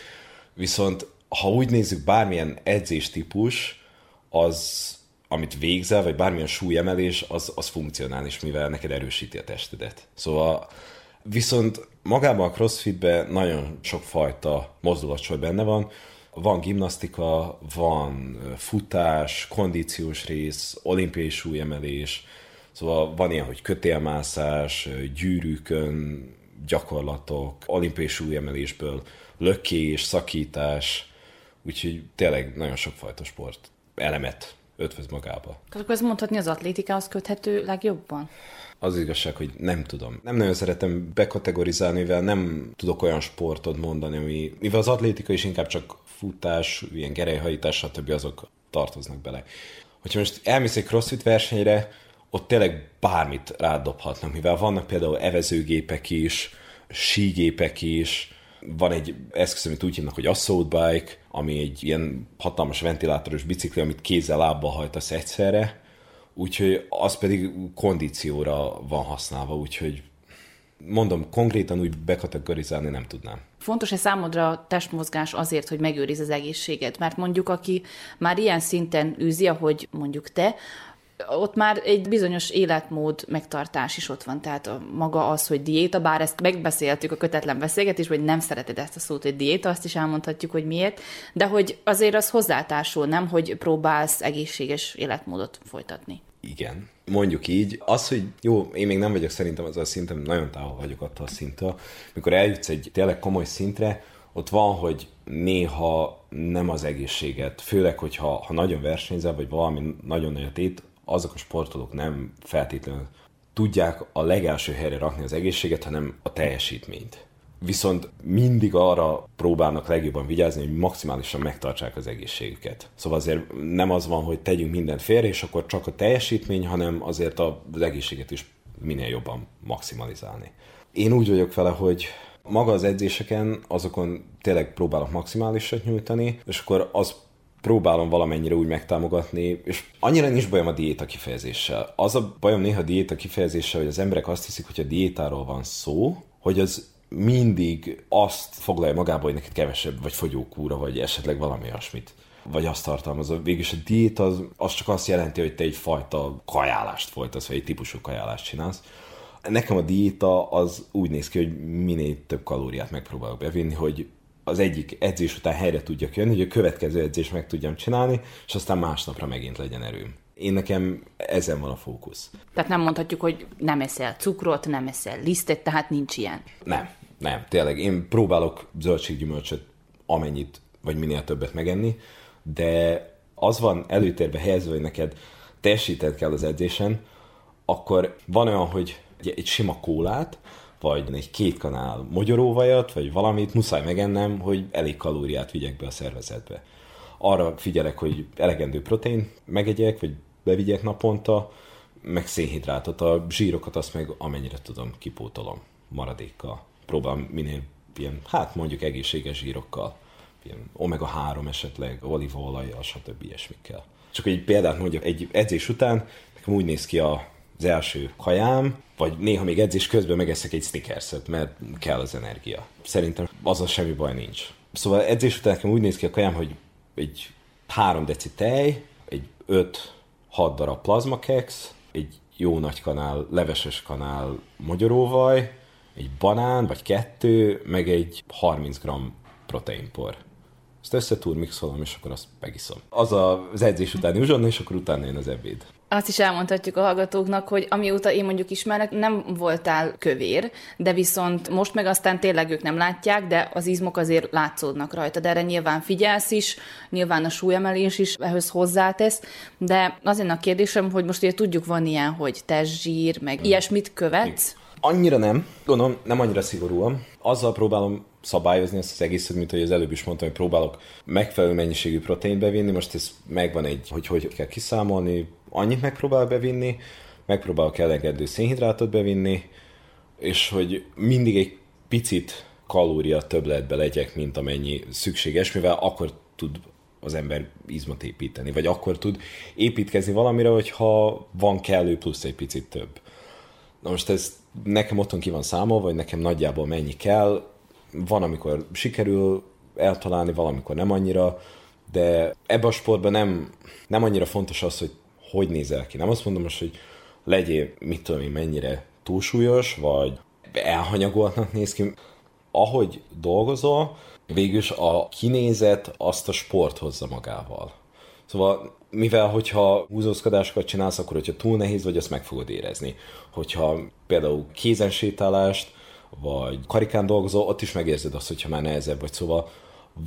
viszont ha úgy nézzük, bármilyen edzéstípus, az, amit végzel, vagy bármilyen súlyemelés, az, az funkcionális, mivel neked erősíti a testedet. Szóval viszont magában a crossfitben nagyon sok fajta mozdulatsor benne van, Van gimnasztika, van futás, kondíciós rész, olimpiai súlyemelés, szóval van ilyen, hogy kötélmászás, gyűrűkön, gyakorlatok, olimpiai súlyemelésből lökés, szakítás, úgyhogy tényleg nagyon sokfajta sport elemet ötvöz magába. Akkor ez mondhatni az atlétikához köthető legjobban? Az igazság, hogy nem tudom. Nem nagyon szeretem bekategorizálni, mivel nem tudok olyan sportot mondani, ami, mivel az atlétika is inkább csak futás, ilyen gerelyhajítás, stb. azok tartoznak bele. Hogyha most elmész egy crossfit versenyre, ott tényleg bármit rádobhatnak, mivel vannak például evezőgépek is, sígépek is, van egy eszköz, amit úgy hívnak, hogy assault bike, ami egy ilyen hatalmas ventilátoros bicikli, amit kézzel lábbal hajtasz egyszerre, úgyhogy az pedig kondícióra van használva, úgyhogy mondom, konkrétan úgy bekategorizálni nem tudnám. Fontos-e számodra testmozgás azért, hogy megőriz az egészséget? Mert mondjuk, aki már ilyen szinten űzi, ahogy mondjuk te, ott már egy bizonyos életmód megtartás is ott van, tehát a, maga az, hogy diéta, bár ezt megbeszéltük a kötetlen beszélgetésben, hogy nem szereted ezt a szót, hogy diéta, azt is elmondhatjuk, hogy miért, de hogy azért az hozzátársul, nem, hogy próbálsz egészséges életmódot folytatni. Igen. Mondjuk így, az, hogy jó, én még nem vagyok szerintem az a szintem, nagyon távol vagyok attól a szinttől, mikor eljutsz egy tényleg komoly szintre, ott van, hogy néha nem az egészséget, főleg, hogyha ha nagyon versenyzel, vagy valami nagyon nagyot ét, azok a sportolók nem feltétlenül tudják a legelső helyre rakni az egészséget, hanem a teljesítményt. Viszont mindig arra próbálnak legjobban vigyázni, hogy maximálisan megtartsák az egészségüket. Szóval azért nem az van, hogy tegyünk mindent félre, és akkor csak a teljesítmény, hanem azért az egészséget is minél jobban maximalizálni. Én úgy vagyok vele, hogy maga az edzéseken, azokon tényleg próbálok maximálisat nyújtani, és akkor az próbálom valamennyire úgy megtámogatni, és annyira nincs bajom a diéta kifejezéssel. Az a bajom néha a diéta kifejezéssel, hogy az emberek azt hiszik, hogy a diétáról van szó, hogy az mindig azt foglalja magába, hogy neked kevesebb, vagy fogyókúra, vagy esetleg valami olyasmit vagy azt tartalmazza. Végülis a diét az, az csak azt jelenti, hogy te egyfajta kajálást folytasz, vagy egy típusú kajálást csinálsz. Nekem a diéta az úgy néz ki, hogy minél több kalóriát megpróbálok bevinni, hogy az egyik edzés után helyre tudjak jönni, hogy a következő edzés meg tudjam csinálni, és aztán másnapra megint legyen erőm. Én nekem ezen van a fókusz. Tehát nem mondhatjuk, hogy nem eszel cukrot, nem eszel lisztet, tehát nincs ilyen. Nem, nem, tényleg. Én próbálok zöldséggyümölcsöt amennyit, vagy minél többet megenni, de az van előtérbe helyezve, hogy neked teljesíted kell az edzésen, akkor van olyan, hogy egy sima kólát, vagy egy két kanál mogyoróvajat, vagy valamit muszáj megennem, hogy elég kalóriát vigyek be a szervezetbe. Arra figyelek, hogy elegendő protein megegyek, vagy bevigyek naponta, meg szénhidrátot, a zsírokat azt meg amennyire tudom kipótolom maradékkal. Próbálom minél ilyen, hát mondjuk egészséges zsírokkal, ilyen omega-3 esetleg, olívaolajjal, stb. ilyesmikkel. Csak egy példát mondjak, egy edzés után nekem úgy néz ki a az első kajám, vagy néha még edzés közben megeszek egy snickerset, mert kell az energia. Szerintem az semmi baj nincs. Szóval edzés után nekem úgy néz ki a kajám, hogy egy 3 deci tej, egy 5-6 darab plazmakex, egy jó nagy kanál, leveses kanál magyaróvaj, egy banán, vagy kettő, meg egy 30 g proteinpor. Ezt összetúr, mixolom, és akkor azt megiszom. Az az edzés utáni uzsonna, és akkor utána jön az ebéd. Azt is elmondhatjuk a hallgatóknak, hogy amióta én mondjuk ismerek, nem voltál kövér, de viszont most meg aztán tényleg ők nem látják, de az izmok azért látszódnak rajta, de erre nyilván figyelsz is, nyilván a súlyemelés is ehhez hozzátesz, de azért a kérdésem, hogy most ugye tudjuk van ilyen, hogy testzsír, meg hmm. ilyesmit követsz? Annyira nem, gondolom, nem annyira szigorúan. Azzal próbálom szabályozni ezt az egészet, mint hogy az előbb is mondtam, hogy próbálok megfelelő mennyiségű protein bevinni, most ez megvan egy, hogy hogy kell kiszámolni, annyit megpróbál bevinni, megpróbálok elegendő szénhidrátot bevinni, és hogy mindig egy picit kalória többletbe legyek, mint amennyi szükséges, mivel akkor tud az ember izmot építeni, vagy akkor tud építkezni valamire, hogyha van kellő plusz egy picit több. Na most ez nekem otthon ki van számolva, vagy nekem nagyjából mennyi kell, van, amikor sikerül eltalálni, valamikor nem annyira, de ebben a sportban nem, nem annyira fontos az, hogy hogy nézel ki. Nem azt mondom most, hogy legyél, mit tudom én, mennyire túlsúlyos, vagy elhanyagoltnak néz ki. ahogy dolgozol, végülis a kinézet azt a sport hozza magával. Szóval mivel hogyha húzózkodásokat csinálsz, akkor hogyha túl nehéz vagy, azt meg fogod érezni. Hogyha például kézensétálást, vagy karikán dolgozol, ott is megérzed azt, hogyha már nehezebb vagy. Szóval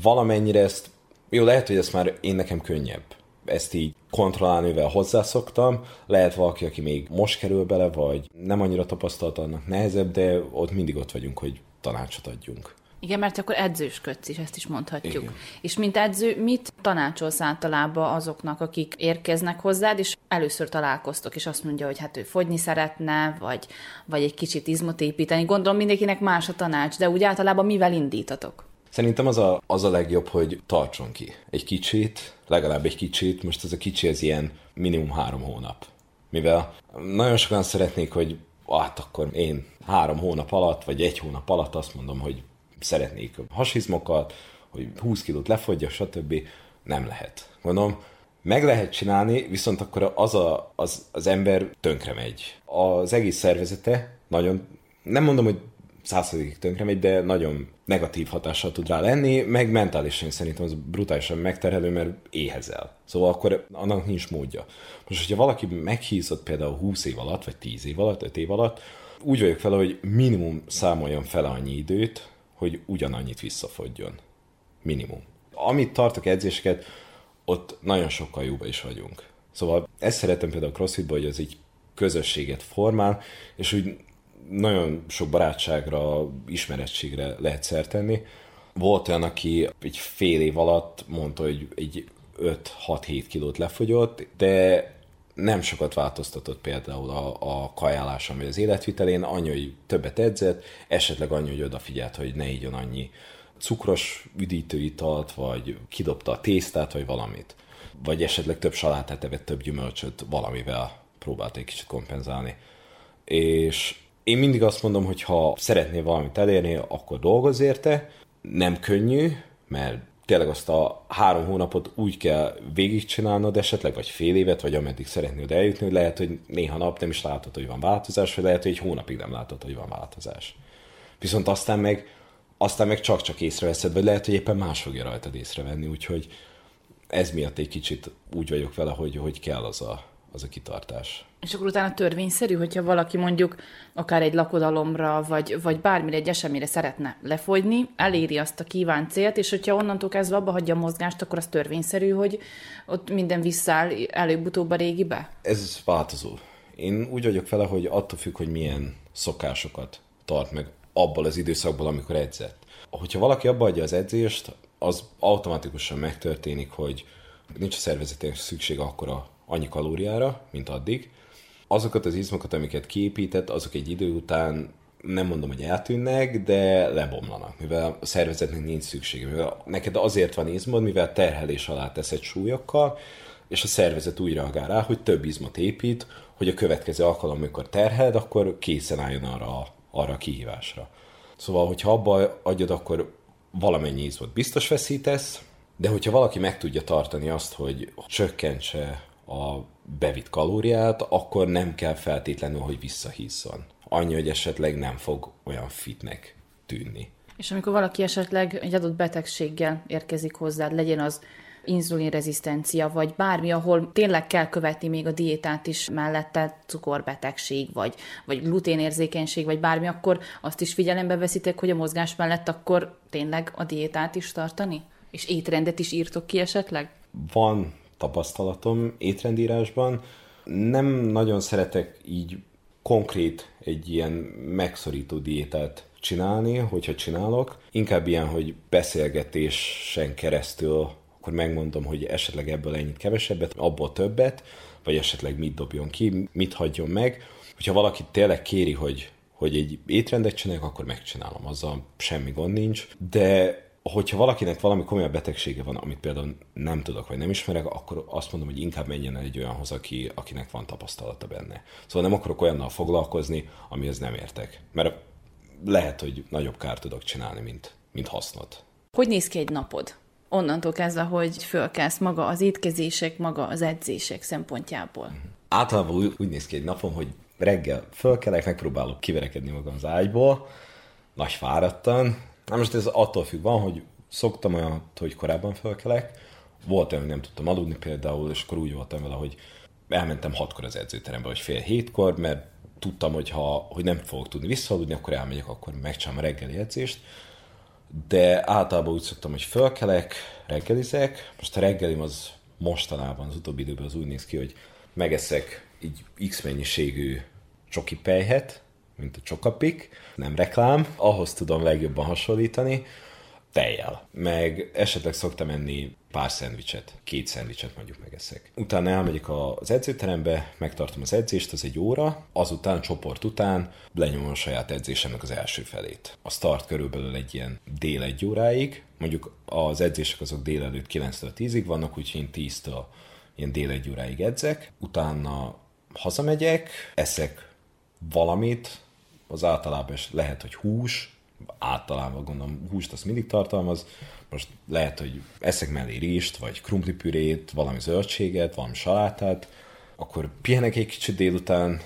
valamennyire ezt, jó, lehet, hogy ez már én nekem könnyebb. Ezt így kontrollálni, mivel hozzászoktam. Lehet valaki, aki még most kerül bele, vagy nem annyira tapasztalt, annak nehezebb, de ott mindig ott vagyunk, hogy tanácsot adjunk. Igen, mert akkor edzősködsz is, ezt is mondhatjuk. Igen. És mint edző, mit tanácsolsz általában azoknak, akik érkeznek hozzád, és először találkoztok, és azt mondja, hogy hát ő fogyni szeretne, vagy, vagy egy kicsit izmot építeni. Gondolom mindenkinek más a tanács, de úgy általában mivel indítatok? Szerintem az a, az a legjobb, hogy tartson ki. Egy kicsit, legalább egy kicsit, most ez a kicsi, ez ilyen minimum három hónap. Mivel nagyon sokan szeretnék, hogy hát akkor én három hónap alatt, vagy egy hónap alatt azt mondom, hogy szeretnék hasizmokat, hogy 20 kilót lefogyja, stb. Nem lehet. Gondolom, meg lehet csinálni, viszont akkor az, a, az, az ember tönkre megy. Az egész szervezete nagyon, nem mondom, hogy százszerzékig tönkre megy, de nagyon negatív hatással tud rá lenni, meg mentálisan szerintem az brutálisan megterhelő, mert éhezel. Szóval akkor annak nincs módja. Most, hogyha valaki meghízott például 20 év alatt, vagy 10 év alatt, 5 év alatt, úgy vagyok vele, hogy minimum számoljon fel annyi időt, hogy ugyanannyit visszafogjon. Minimum. Amit tartok edzéseket, ott nagyon sokkal jobban is vagyunk. Szóval ezt szeretem például a crossfitban, hogy az egy közösséget formál, és úgy nagyon sok barátságra, ismerettségre lehet szert tenni. Volt olyan, aki egy fél év alatt mondta, hogy egy 5-6-7 kilót lefogyott, de nem sokat változtatott például a, a kajáláson vagy az életvitelén, annyi, hogy többet edzett, esetleg annyi, hogy odafigyelt, hogy ne igyon annyi cukros üdítőitalt, vagy kidobta a tésztát, vagy valamit. Vagy esetleg több salátát evett, több gyümölcsöt valamivel próbált egy kicsit kompenzálni. És én mindig azt mondom, hogy ha szeretnél valamit elérni, akkor dolgozz érte. Nem könnyű, mert tényleg azt a három hónapot úgy kell végigcsinálnod esetleg, vagy fél évet, vagy ameddig szeretnéd eljutni, hogy lehet, hogy néha nap nem is látod, hogy van változás, vagy lehet, hogy egy hónapig nem látod, hogy van változás. Viszont aztán meg, aztán meg csak-csak észreveszed, vagy lehet, hogy éppen más fogja rajtad észrevenni, úgyhogy ez miatt egy kicsit úgy vagyok vele, hogy, hogy kell az a, az a kitartás. És akkor utána törvényszerű, hogyha valaki mondjuk akár egy lakodalomra, vagy, vagy bármire, egy eseményre szeretne lefogyni, eléri azt a kívánt célt, és hogyha onnantól kezdve abba hagyja a mozgást, akkor az törvényszerű, hogy ott minden visszaáll előbb-utóbb a régibe? Ez változó. Én úgy vagyok vele, hogy attól függ, hogy milyen szokásokat tart meg abból az időszakból, amikor edzett. Hogyha valaki abba adja az edzést, az automatikusan megtörténik, hogy nincs a szervezetének szüksége akkor a annyi kalóriára, mint addig. Azokat az izmokat, amiket kiépített, azok egy idő után nem mondom, hogy eltűnnek, de lebomlanak, mivel a szervezetnek nincs szüksége. Mivel neked azért van izmod, mivel terhelés alá teszed súlyokkal, és a szervezet úgy reagál rá, hogy több izmot épít, hogy a következő alkalom, amikor terheled, akkor készen álljon arra, arra a kihívásra. Szóval, hogyha abba adjad, akkor valamennyi izmot biztos veszítesz, de hogyha valaki meg tudja tartani azt, hogy csökkentse a bevitt kalóriát, akkor nem kell feltétlenül, hogy visszahízzon. Annyi, hogy esetleg nem fog olyan fitnek tűnni. És amikor valaki esetleg egy adott betegséggel érkezik hozzád, legyen az inzulinrezisztencia, vagy bármi, ahol tényleg kell követni még a diétát is mellette, cukorbetegség, vagy, vagy gluténérzékenység, vagy bármi, akkor azt is figyelembe veszitek, hogy a mozgás mellett akkor tényleg a diétát is tartani? És étrendet is írtok ki esetleg? Van tapasztalatom étrendírásban. Nem nagyon szeretek így konkrét egy ilyen megszorító diétát csinálni, hogyha csinálok. Inkább ilyen, hogy beszélgetésen keresztül akkor megmondom, hogy esetleg ebből ennyit kevesebbet, abból többet, vagy esetleg mit dobjon ki, mit hagyjon meg. Hogyha valaki tényleg kéri, hogy, hogy egy étrendet csináljak, akkor megcsinálom, azzal semmi gond nincs. De hogyha valakinek valami komolyabb betegsége van, amit például nem tudok, vagy nem ismerek, akkor azt mondom, hogy inkább menjen el egy olyanhoz, aki, akinek van tapasztalata benne. Szóval nem akarok olyannal foglalkozni, amihez nem értek. Mert lehet, hogy nagyobb kárt tudok csinálni, mint, mint hasznot. Hogy néz ki egy napod? Onnantól kezdve, hogy fölkelsz maga az étkezések, maga az edzések szempontjából. Általában úgy, úgy néz ki egy napom, hogy reggel fölkelek, megpróbálok kiverekedni magam az ágyból, nagy fáradtan, Na most ez attól függ, van, hogy szoktam olyan, hogy korábban felkelek, volt olyan, hogy nem tudtam aludni például, és akkor úgy voltam vele, hogy elmentem hatkor az edzőterembe, vagy fél hétkor, mert tudtam, hogy, ha, hogy nem fogok tudni visszaaludni, akkor elmegyek, akkor megcsinálom a reggeli edzést. De általában úgy szoktam, hogy fölkelek, reggelizek. Most a reggelim az mostanában, az utóbbi időben az úgy néz ki, hogy megeszek így x mennyiségű csoki pejhet, mint a csokapik, nem reklám, ahhoz tudom legjobban hasonlítani, tejjel. Meg esetleg szoktam enni pár szendvicset, két szendvicset mondjuk megeszek. Utána elmegyek az edzőterembe, megtartom az edzést, az egy óra, azután csoport után lenyomom a saját edzésemnek az első felét. A start körülbelül egy ilyen dél egy óráig, mondjuk az edzések azok délelőtt 9-től 10-ig vannak, úgyhogy én 10-től ilyen dél egy óráig edzek, utána hazamegyek, eszek valamit, az általában is lehet, hogy hús, általában gondolom húst azt mindig tartalmaz, most lehet, hogy eszek mellé rizst, vagy krumplipürét, valami zöldséget, valami salátát, akkor pihenek egy kicsit délután,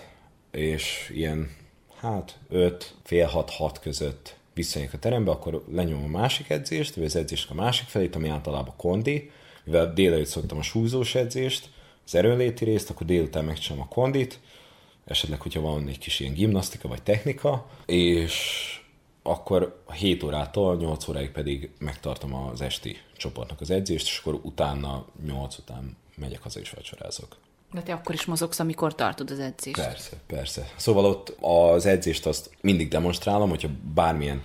és ilyen, hát 5, fél 6, 6 között visszajönnek a terembe, akkor lenyomom a másik edzést, vagy az edzést a másik felét, ami általában kondi, mivel délelőtt szoktam a súlyzós edzést, az erőnléti részt, akkor délután megcsinálom a kondit, esetleg, hogyha van egy kis ilyen gimnasztika vagy technika, és akkor 7 órától 8 óráig pedig megtartom az esti csoportnak az edzést, és akkor utána 8 után megyek haza és vacsorázok. De te akkor is mozogsz, amikor tartod az edzést. Persze, persze. Szóval ott az edzést azt mindig demonstrálom, hogyha bármilyen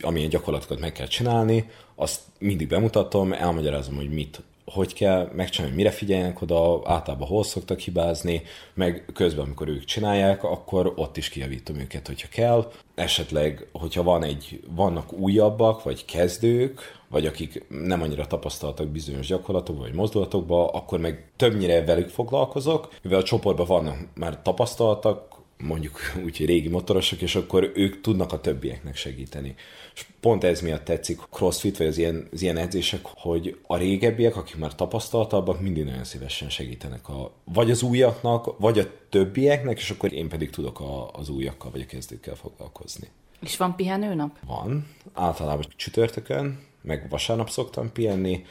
amilyen gyakorlatokat meg kell csinálni, azt mindig bemutatom, elmagyarázom, hogy mit hogy kell megcsinálni, mire figyeljenek oda, általában hol szoktak hibázni, meg közben, amikor ők csinálják, akkor ott is kijavítom őket, hogyha kell. Esetleg, hogyha van egy, vannak újabbak, vagy kezdők, vagy akik nem annyira tapasztaltak bizonyos gyakorlatokban, vagy mozdulatokban, akkor meg többnyire velük foglalkozok, mivel a csoportban vannak már tapasztaltak, mondjuk úgy, hogy régi motorosok, és akkor ők tudnak a többieknek segíteni. És pont ez miatt tetszik CrossFit, vagy az ilyen, az ilyen edzések, hogy a régebbiek, akik már tapasztaltabbak, mindig nagyon szívesen segítenek a, vagy az újaknak, vagy a többieknek, és akkor én pedig tudok a, az újakkal, vagy a kezdőkkel foglalkozni. És van pihenőnap? Van. Általában csütörtökön, meg vasárnap szoktam pihenni,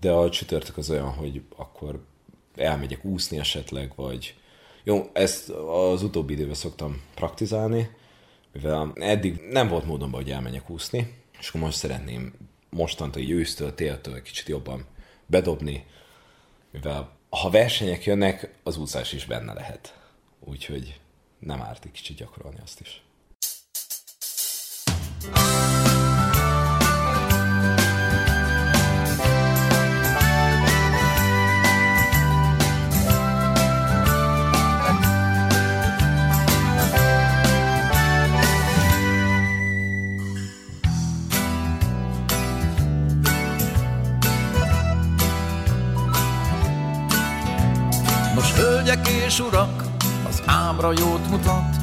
de a csütörtök az olyan, hogy akkor elmegyek úszni esetleg, vagy jó, ezt az utóbbi időben szoktam praktizálni, mivel eddig nem volt módon, hogy elmenjek úszni, és akkor most szeretném mostantól, így ősztől, téltől kicsit jobban bedobni, mivel ha versenyek jönnek, az úszás is benne lehet. Úgyhogy nem árt egy kicsit gyakorolni azt is. Hölgyek és urak, az ábra jót mutat,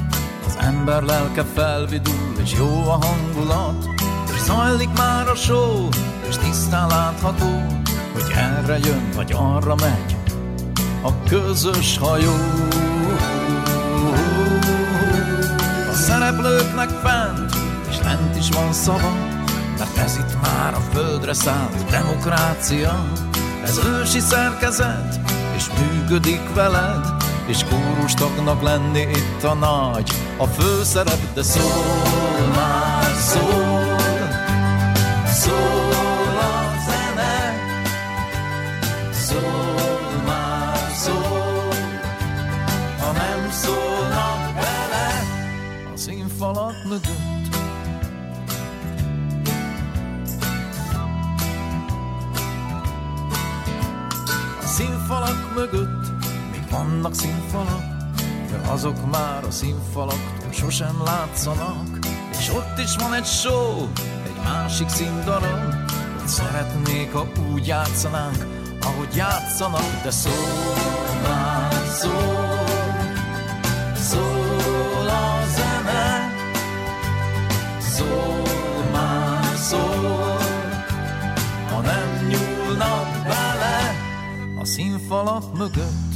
az ember lelke felvidul, és jó a hangulat, és zajlik már a só, és tisztán látható, hogy erre jön, vagy arra megy a közös hajó. A szereplőknek fent, és lent is van szava, mert ez itt már a földre szállt demokrácia, ez ősi szerkezet, és működik veled, és kórus tagnak lenni itt a nagy, a főszerep, de szól már, szól, szól a zene, szól már, szól, ha nem szólnak bele a színfalak mögött. színfalak mögött vannak színfalak, de azok már a színfalaktól sosem látszanak. És ott is van egy show, egy másik színdarab, ott szeretnék, ha úgy játszanánk, ahogy játszanak, de szól már szól, szól a zene, szól már szól, nyúlnak bele a színfalak mögött.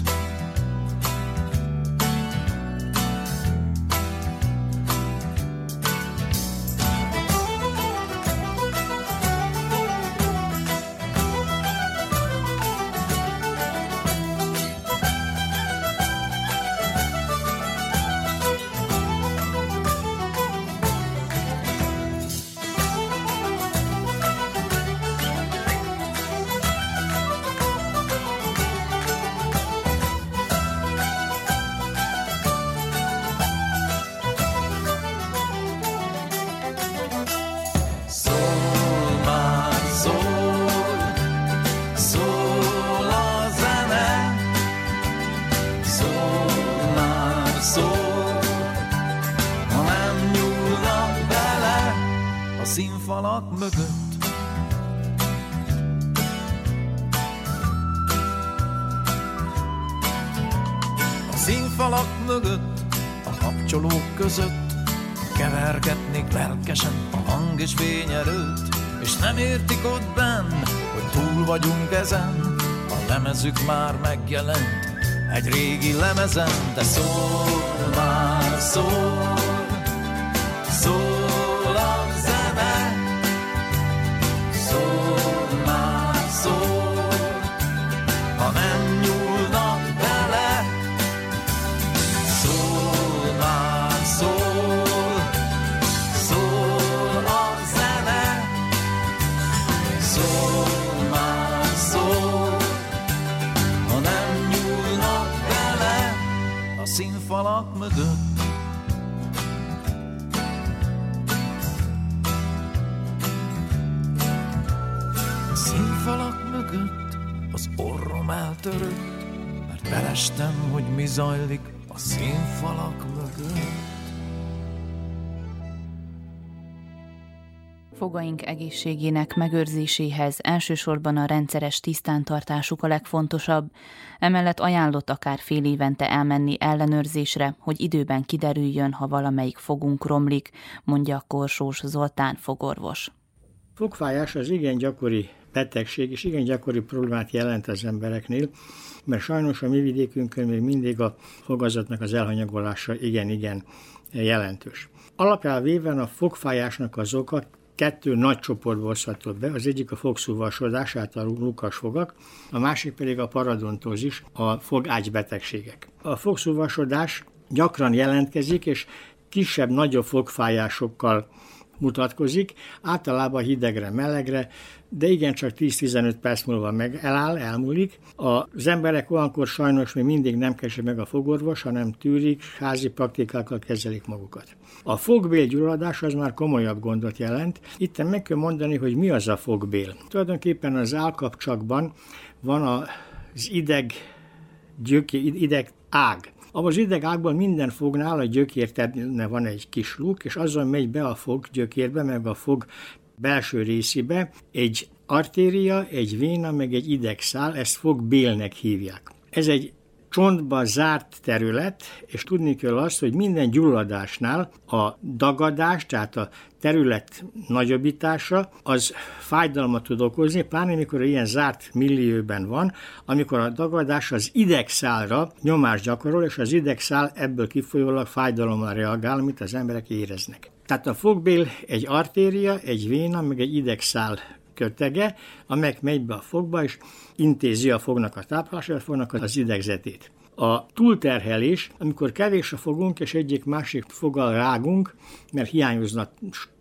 Lemezük már megjelent, egy régi lemezen, de szól már a színfalak mögött. A színfalak mögött az orrom eltörött, mert kerestem, hogy mi zajlik a színfalak mögött. Fogaink egészségének megőrzéséhez elsősorban a rendszeres tisztántartásuk a legfontosabb, emellett ajánlott akár fél évente elmenni ellenőrzésre, hogy időben kiderüljön, ha valamelyik fogunk romlik, mondja Korsós Zoltán fogorvos. Fogfájás az igen gyakori betegség, és igen gyakori problémát jelent az embereknél, mert sajnos a mi vidékünkön még mindig a fogazatnak az elhanyagolása igen-igen jelentős. Alapján véve a fogfájásnak az oka kettő nagy csoportból osztható be, az egyik a fogszúvasodás, a lukas fogak, a másik pedig a paradontózis, a fogágybetegségek. A fogszúvasodás gyakran jelentkezik, és kisebb-nagyobb fogfájásokkal mutatkozik, általában hidegre, melegre, de igencsak 10-15 perc múlva meg eláll, elmúlik. Az emberek olyankor sajnos még mindig nem keresi meg a fogorvos, hanem tűrik, házi praktikákkal kezelik magukat. A fogbél gyulladás az már komolyabb gondot jelent. Itt meg kell mondani, hogy mi az a fogbél. Tulajdonképpen az állkapcsakban van az ideg, gyöké, ideg ág. Abban az idegágban minden fognál a gyökértedne van egy kis luk, és azon megy be a fog gyökérbe, meg a fog belső részébe egy artéria, egy véna, meg egy idegszál, ezt fogbélnek hívják. Ez egy csontba zárt terület, és tudni kell azt, hogy minden gyulladásnál a dagadás, tehát a terület nagyobbítása, az fájdalmat tud okozni, pláne mikor ilyen zárt millióben van, amikor a dagadás az idegszálra nyomást gyakorol, és az idegszál ebből kifolyólag fájdalommal reagál, amit az emberek éreznek. Tehát a fogbél egy artéria, egy véna, meg egy idegszál kötege, amelyek megy be a fogba, és intézi a fognak a táplálását, a fognak az idegzetét. A túlterhelés, amikor kevés a fogunk, és egyik másik foggal rágunk, mert hiányozna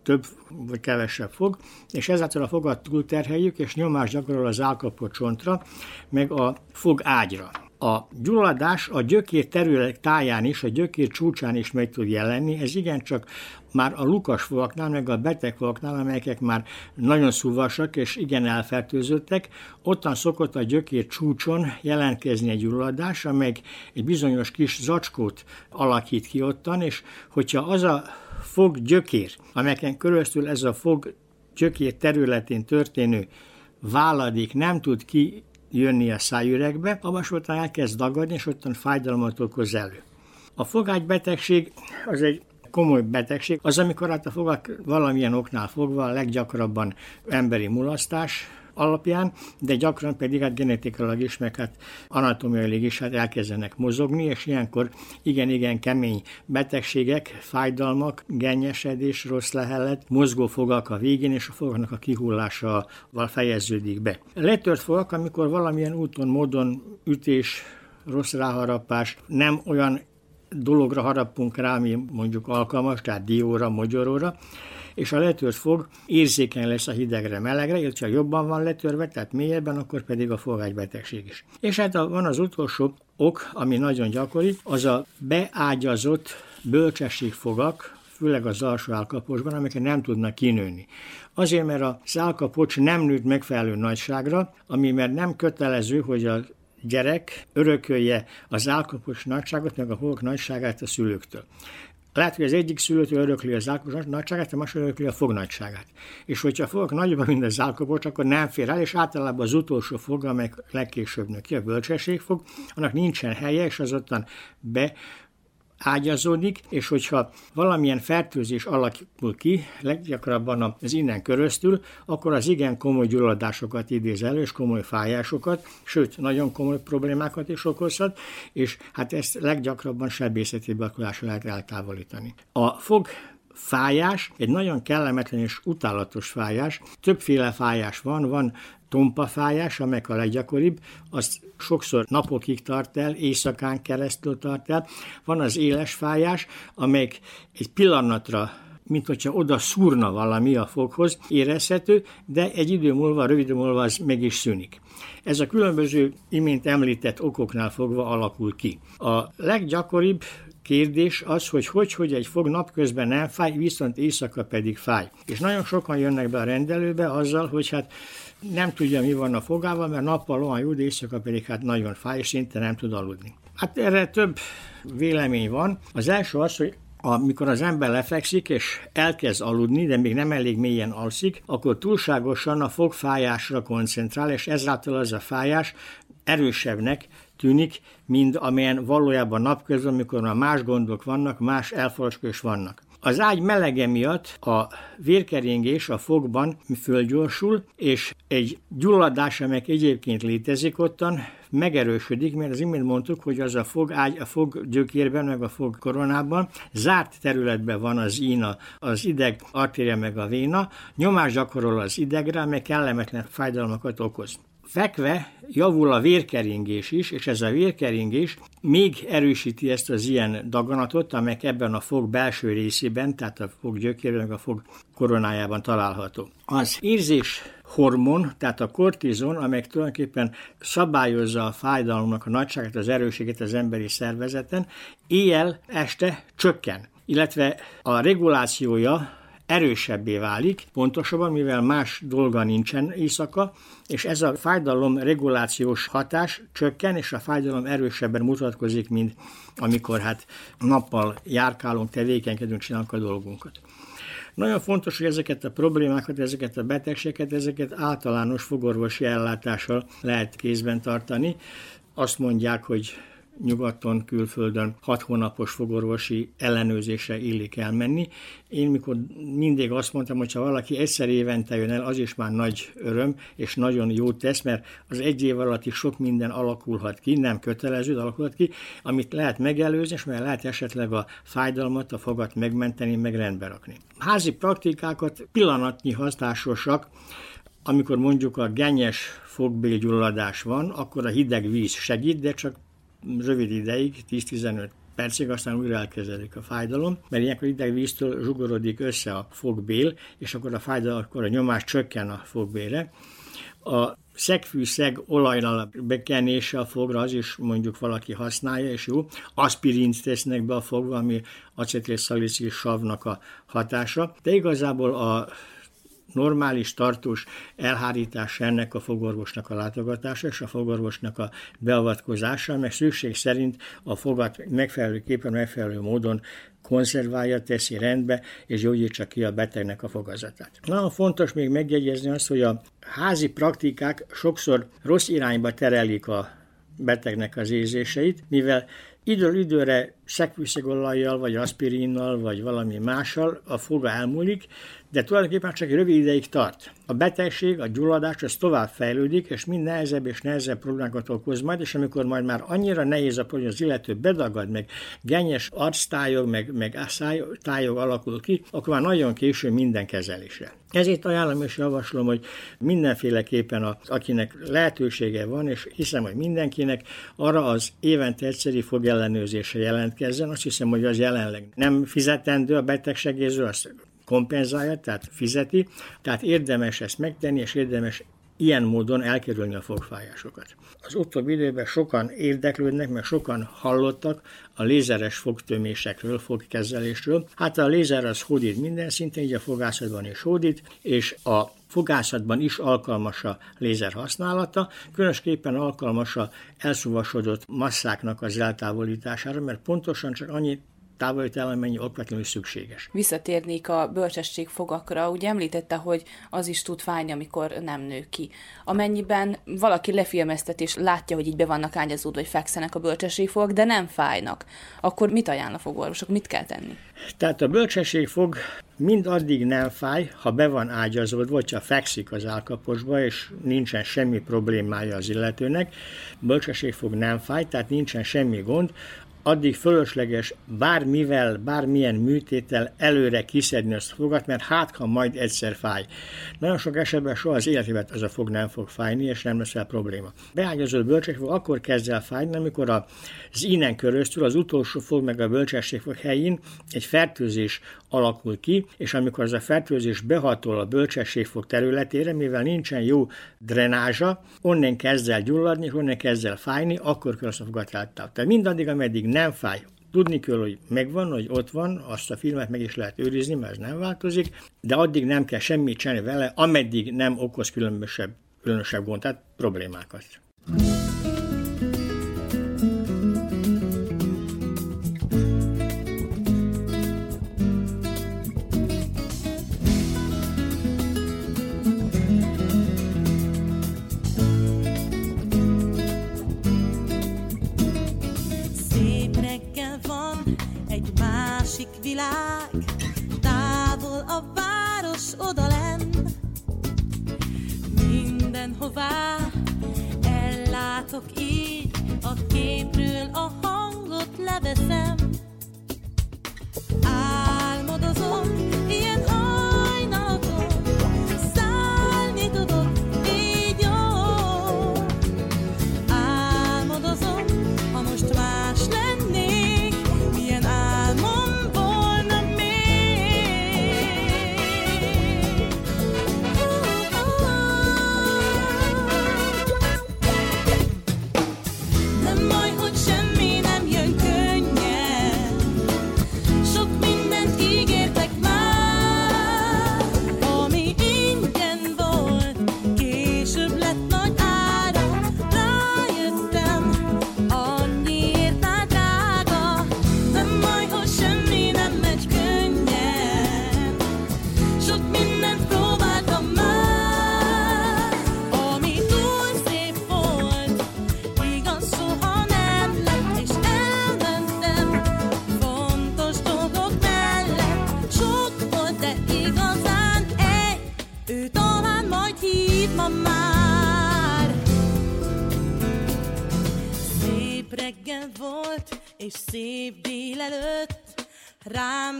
több vagy kevesebb fog, és ezáltal a fogat túlterheljük, és nyomást gyakorol az állkapott csontra, meg a fog ágyra. A gyulladás a gyökér terület táján is, a gyökér csúcsán is meg tud jelenni, ez igencsak már a lukas fogaknál, meg a beteg fogaknál, amelyek már nagyon szúvasak és igen elfertőzöttek, ottan szokott a gyökér csúcson jelentkezni egy gyulladás, amely egy bizonyos kis zacskót alakít ki ottan, és hogyha az a fog gyökér, amelyeken köröztül ez a fog gyökér területén történő váladék nem tud ki jönni a szájüregbe, abban elkezd dagadni, és ottan fájdalmat okoz elő. A fogágybetegség az egy komoly betegség, az amikor hát a fogak valamilyen oknál fogva a leggyakrabban emberi mulasztás, alapján, de gyakran pedig hát genetikailag is, meg hát anatomiailag is hát elkezdenek mozogni, és ilyenkor igen-igen kemény betegségek, fájdalmak, gennyesedés, rossz lehelet, mozgó fogak a végén, és a fogaknak a kihullásával fejeződik be. Letört fogak, amikor valamilyen úton, módon ütés, rossz ráharapás, nem olyan dologra harapunk rá, ami mondjuk alkalmas, tehát dióra, mogyoróra, és a letört fog érzékeny lesz a hidegre, melegre, illetve jobban van letörve, tehát mélyebben, akkor pedig a fogágybetegség is. És hát van az utolsó ok, ami nagyon gyakori, az a beágyazott bölcsességfogak, főleg az alsó állkapocsban, amiket nem tudnak kinőni. Azért, mert az állkapocs nem nőtt megfelelő nagyságra, ami mert nem kötelező, hogy a gyerek örökölje az álkapos nagyságot, meg a fogok nagyságát a szülőktől. Lehet, hogy az egyik szülőtől örökli az álkapos nagyságát, a másik örökli a fog nagyságát. És hogyha a fogok nagyobb, mint az álkapos, akkor nem fér el, és általában az utolsó fog, amely legkésőbb nő a bölcsesség fog, annak nincsen helye, és az ottan be ágyazódik, és hogyha valamilyen fertőzés alakul ki, leggyakrabban az innen köröztül, akkor az igen komoly gyulladásokat idéz elő, és komoly fájásokat, sőt, nagyon komoly problémákat is okozhat, és hát ezt leggyakrabban sebészeti beakulásra lehet eltávolítani. A fog fájás, egy nagyon kellemetlen és utálatos fájás. Többféle fájás van, van tompa fájás, amelyek a leggyakoribb, az sokszor napokig tart el, éjszakán keresztül tart el. Van az éles fájás, amelyik egy pillanatra mint hogyha oda szúrna valami a foghoz, érezhető, de egy idő múlva, rövid múlva az meg is szűnik. Ez a különböző imént említett okoknál fogva alakul ki. A leggyakoribb kérdés az, hogy hogy, hogy egy fog napközben nem fáj, viszont éjszaka pedig fáj. És nagyon sokan jönnek be a rendelőbe azzal, hogy hát nem tudja, mi van a fogával, mert nappal olyan jó, de éjszaka pedig hát nagyon fáj, és szinte nem tud aludni. Hát erre több vélemény van. Az első az, hogy amikor az ember lefekszik és elkezd aludni, de még nem elég mélyen alszik, akkor túlságosan a fogfájásra koncentrál, és ezáltal az a fájás erősebbnek tűnik, mint amilyen valójában napközben, amikor már más gondok vannak, más elfalaskos vannak. Az ágy melege miatt a vérkeringés a fogban fölgyorsul, és egy gyulladás, amely egyébként létezik ottan, megerősödik, mert az imént mondtuk, hogy az a fog ágy, a fog gyökérben, meg a fog koronában, zárt területben van az ína, az ideg, artéria meg a véna, nyomás gyakorol az idegre, meg kellemetlen fájdalmakat okoz fekve javul a vérkeringés is, és ez a vérkeringés még erősíti ezt az ilyen daganatot, amely ebben a fog belső részében, tehát a fog gyökérben, a fog koronájában található. Az érzés hormon, tehát a kortizon, amely tulajdonképpen szabályozza a fájdalomnak a nagyságát, az erőségét az emberi szervezeten, éjjel, este csökken illetve a regulációja erősebbé válik, pontosabban, mivel más dolga nincsen éjszaka, és ez a fájdalom regulációs hatás csökken, és a fájdalom erősebben mutatkozik, mint amikor hát nappal járkálunk, tevékenykedünk, csinálunk a dolgunkat. Nagyon fontos, hogy ezeket a problémákat, ezeket a betegségeket, ezeket általános fogorvosi ellátással lehet kézben tartani. Azt mondják, hogy nyugaton, külföldön hat hónapos fogorvosi ellenőrzésre illik elmenni. Én mikor mindig azt mondtam, hogy ha valaki egyszer évente jön el, az is már nagy öröm, és nagyon jó tesz, mert az egy év alatt is sok minden alakulhat ki, nem kötelező, alakulhat ki, amit lehet megelőzni, és mert lehet esetleg a fájdalmat, a fogat megmenteni, meg rendbe rakni. Házi praktikákat pillanatnyi hatásosak, amikor mondjuk a genyes fogbélgyulladás van, akkor a hideg víz segít, de csak rövid ideig, 10-15 percig, aztán újra elkezdődik a fájdalom, mert ilyenkor idegvíztől zsugorodik össze a fogbél, és akkor a fájdalom, akkor a nyomás csökken a fogbélre. A szegfűszeg olajnal bekenése a fogra, az is mondjuk valaki használja, és jó. Aspirint tesznek be a fogva, ami acetylszalicil savnak a hatása, de igazából a normális, tartós elhárítás ennek a fogorvosnak a látogatása és a fogorvosnak a beavatkozása, mert szükség szerint a fogat megfelelőképpen, megfelelő módon konzerválja, teszi rendbe, és gyógyítsa ki a betegnek a fogazatát. Nagyon fontos még megjegyezni azt, hogy a házi praktikák sokszor rossz irányba terelik a betegnek az érzéseit, mivel Időről időre szekvűszegolajjal, vagy aspirinnal, vagy valami mással a foga elmúlik, de tulajdonképpen csak egy rövid ideig tart. A betegség, a gyulladás az tovább fejlődik, és mind nehezebb és nehezebb problémákat okoz majd, és amikor majd már annyira nehéz a probléma, az illető bedagad, meg genyes arctájog, meg, meg tájog alakul ki, akkor már nagyon késő minden kezelésre. Ezért ajánlom és javaslom, hogy mindenféleképpen, a, akinek lehetősége van, és hiszem, hogy mindenkinek, arra az évente egyszeri fogellenőrzésre jelentkezzen. Azt hiszem, hogy az jelenleg nem fizetendő a betegsegélyző, azt kompenzálja, tehát fizeti, tehát érdemes ezt megtenni, és érdemes ilyen módon elkerülni a fogfájásokat. Az utóbbi időben sokan érdeklődnek, mert sokan hallottak a lézeres fogtömésekről, fogkezelésről. Hát a lézer az hódít minden szinten, így a fogászatban is hódít, és a fogászatban is alkalmas a lézer használata, különösképpen alkalmas a elszúvasodott masszáknak az eltávolítására, mert pontosan csak annyit távolítál, amennyi okvetlenül szükséges. Visszatérnék a bölcsesség fogakra, ugye említette, hogy az is tud fájni, amikor nem nő ki. Amennyiben valaki lefilmeztet és látja, hogy így be vannak ágyazódva, vagy fekszenek a bölcsességfogak, de nem fájnak, akkor mit ajánl a fogorvosok, mit kell tenni? Tehát a bölcsességfog mind addig nem fáj, ha be van ágyazódva, vagy ha fekszik az állkaposba, és nincsen semmi problémája az illetőnek. Bölcsességfog nem fáj, tehát nincsen semmi gond addig fölösleges bármivel, bármilyen műtétel előre kiszedni azt a fogat, mert hát, ha majd egyszer fáj. Nagyon sok esetben soha az életében az a fog nem fog fájni, és nem lesz el probléma. Beágyazott bölcsesség akkor kezd el fájni, amikor az innen köröztül az utolsó fog meg a bölcsességfog helyén egy fertőzés alakul ki, és amikor az a fertőzés behatol a bölcsességfog területére, mivel nincsen jó drenázsa, onnan kezd el gyulladni, onnan kezd el fájni, akkor kell azt a fogat Tehát mindaddig, ameddig nem fáj, Tudni kell, hogy megvan, hogy ott van, azt a filmet meg is lehet őrizni, mert ez nem változik, de addig nem kell semmit csinálni vele, ameddig nem okoz különösebb, különösebb gond, tehát problémákat. Mindenhová ellátok így, a képről a hangot leveszem.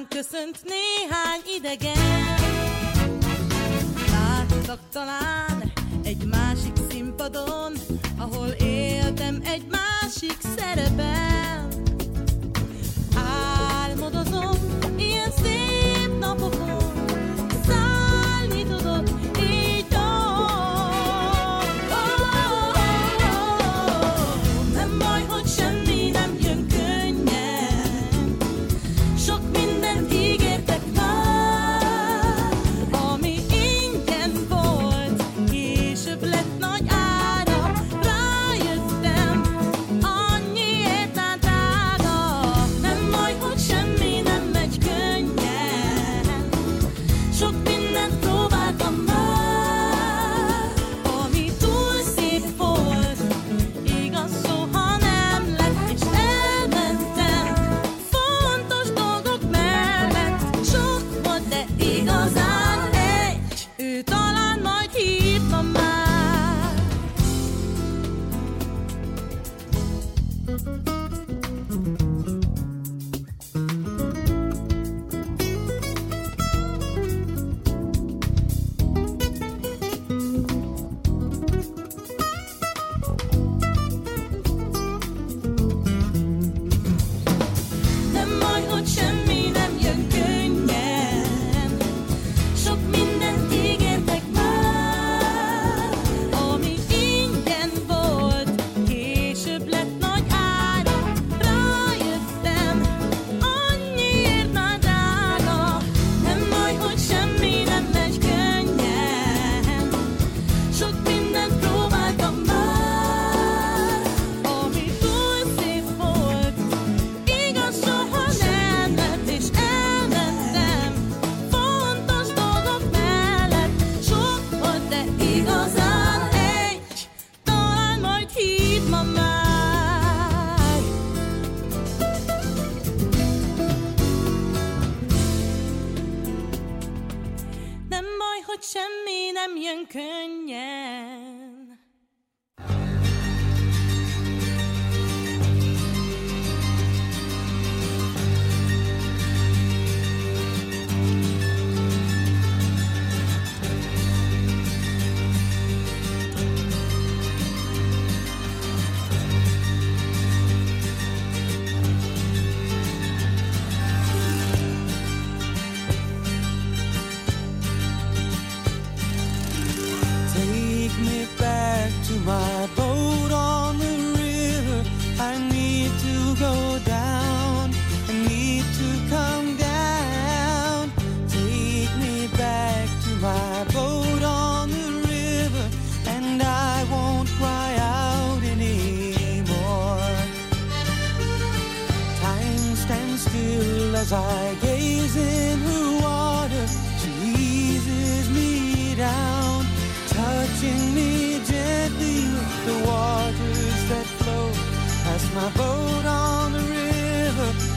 Köszönt néhány idegen. Láttak talán egy másik színpadon, ahol éltem egy másik szerepben. should be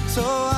so I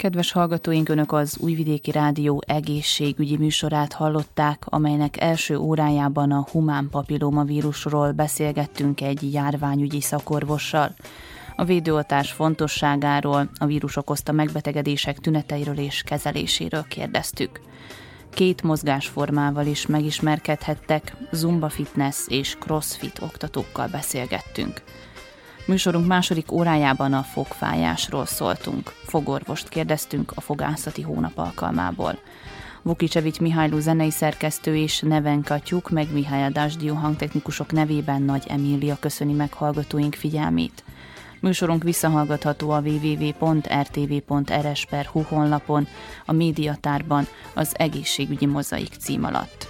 Kedves hallgatóink, Önök az Újvidéki Rádió egészségügyi műsorát hallották, amelynek első órájában a humán papillomavírusról beszélgettünk egy járványügyi szakorvossal. A védőoltás fontosságáról, a vírus okozta megbetegedések tüneteiről és kezeléséről kérdeztük. Két mozgásformával is megismerkedhettek, zumba fitness és crossfit oktatókkal beszélgettünk. Műsorunk második órájában a fogfájásról szóltunk. Fogorvost kérdeztünk a fogászati hónap alkalmából. Vukicsevics Mihályló zenei szerkesztő és Neven Katyuk, meg Mihály Dásdió hangtechnikusok nevében Nagy Emília köszöni meg hallgatóink figyelmét. Műsorunk visszahallgatható a www.rtv.rs.hu honlapon, a médiatárban, az egészségügyi mozaik cím alatt.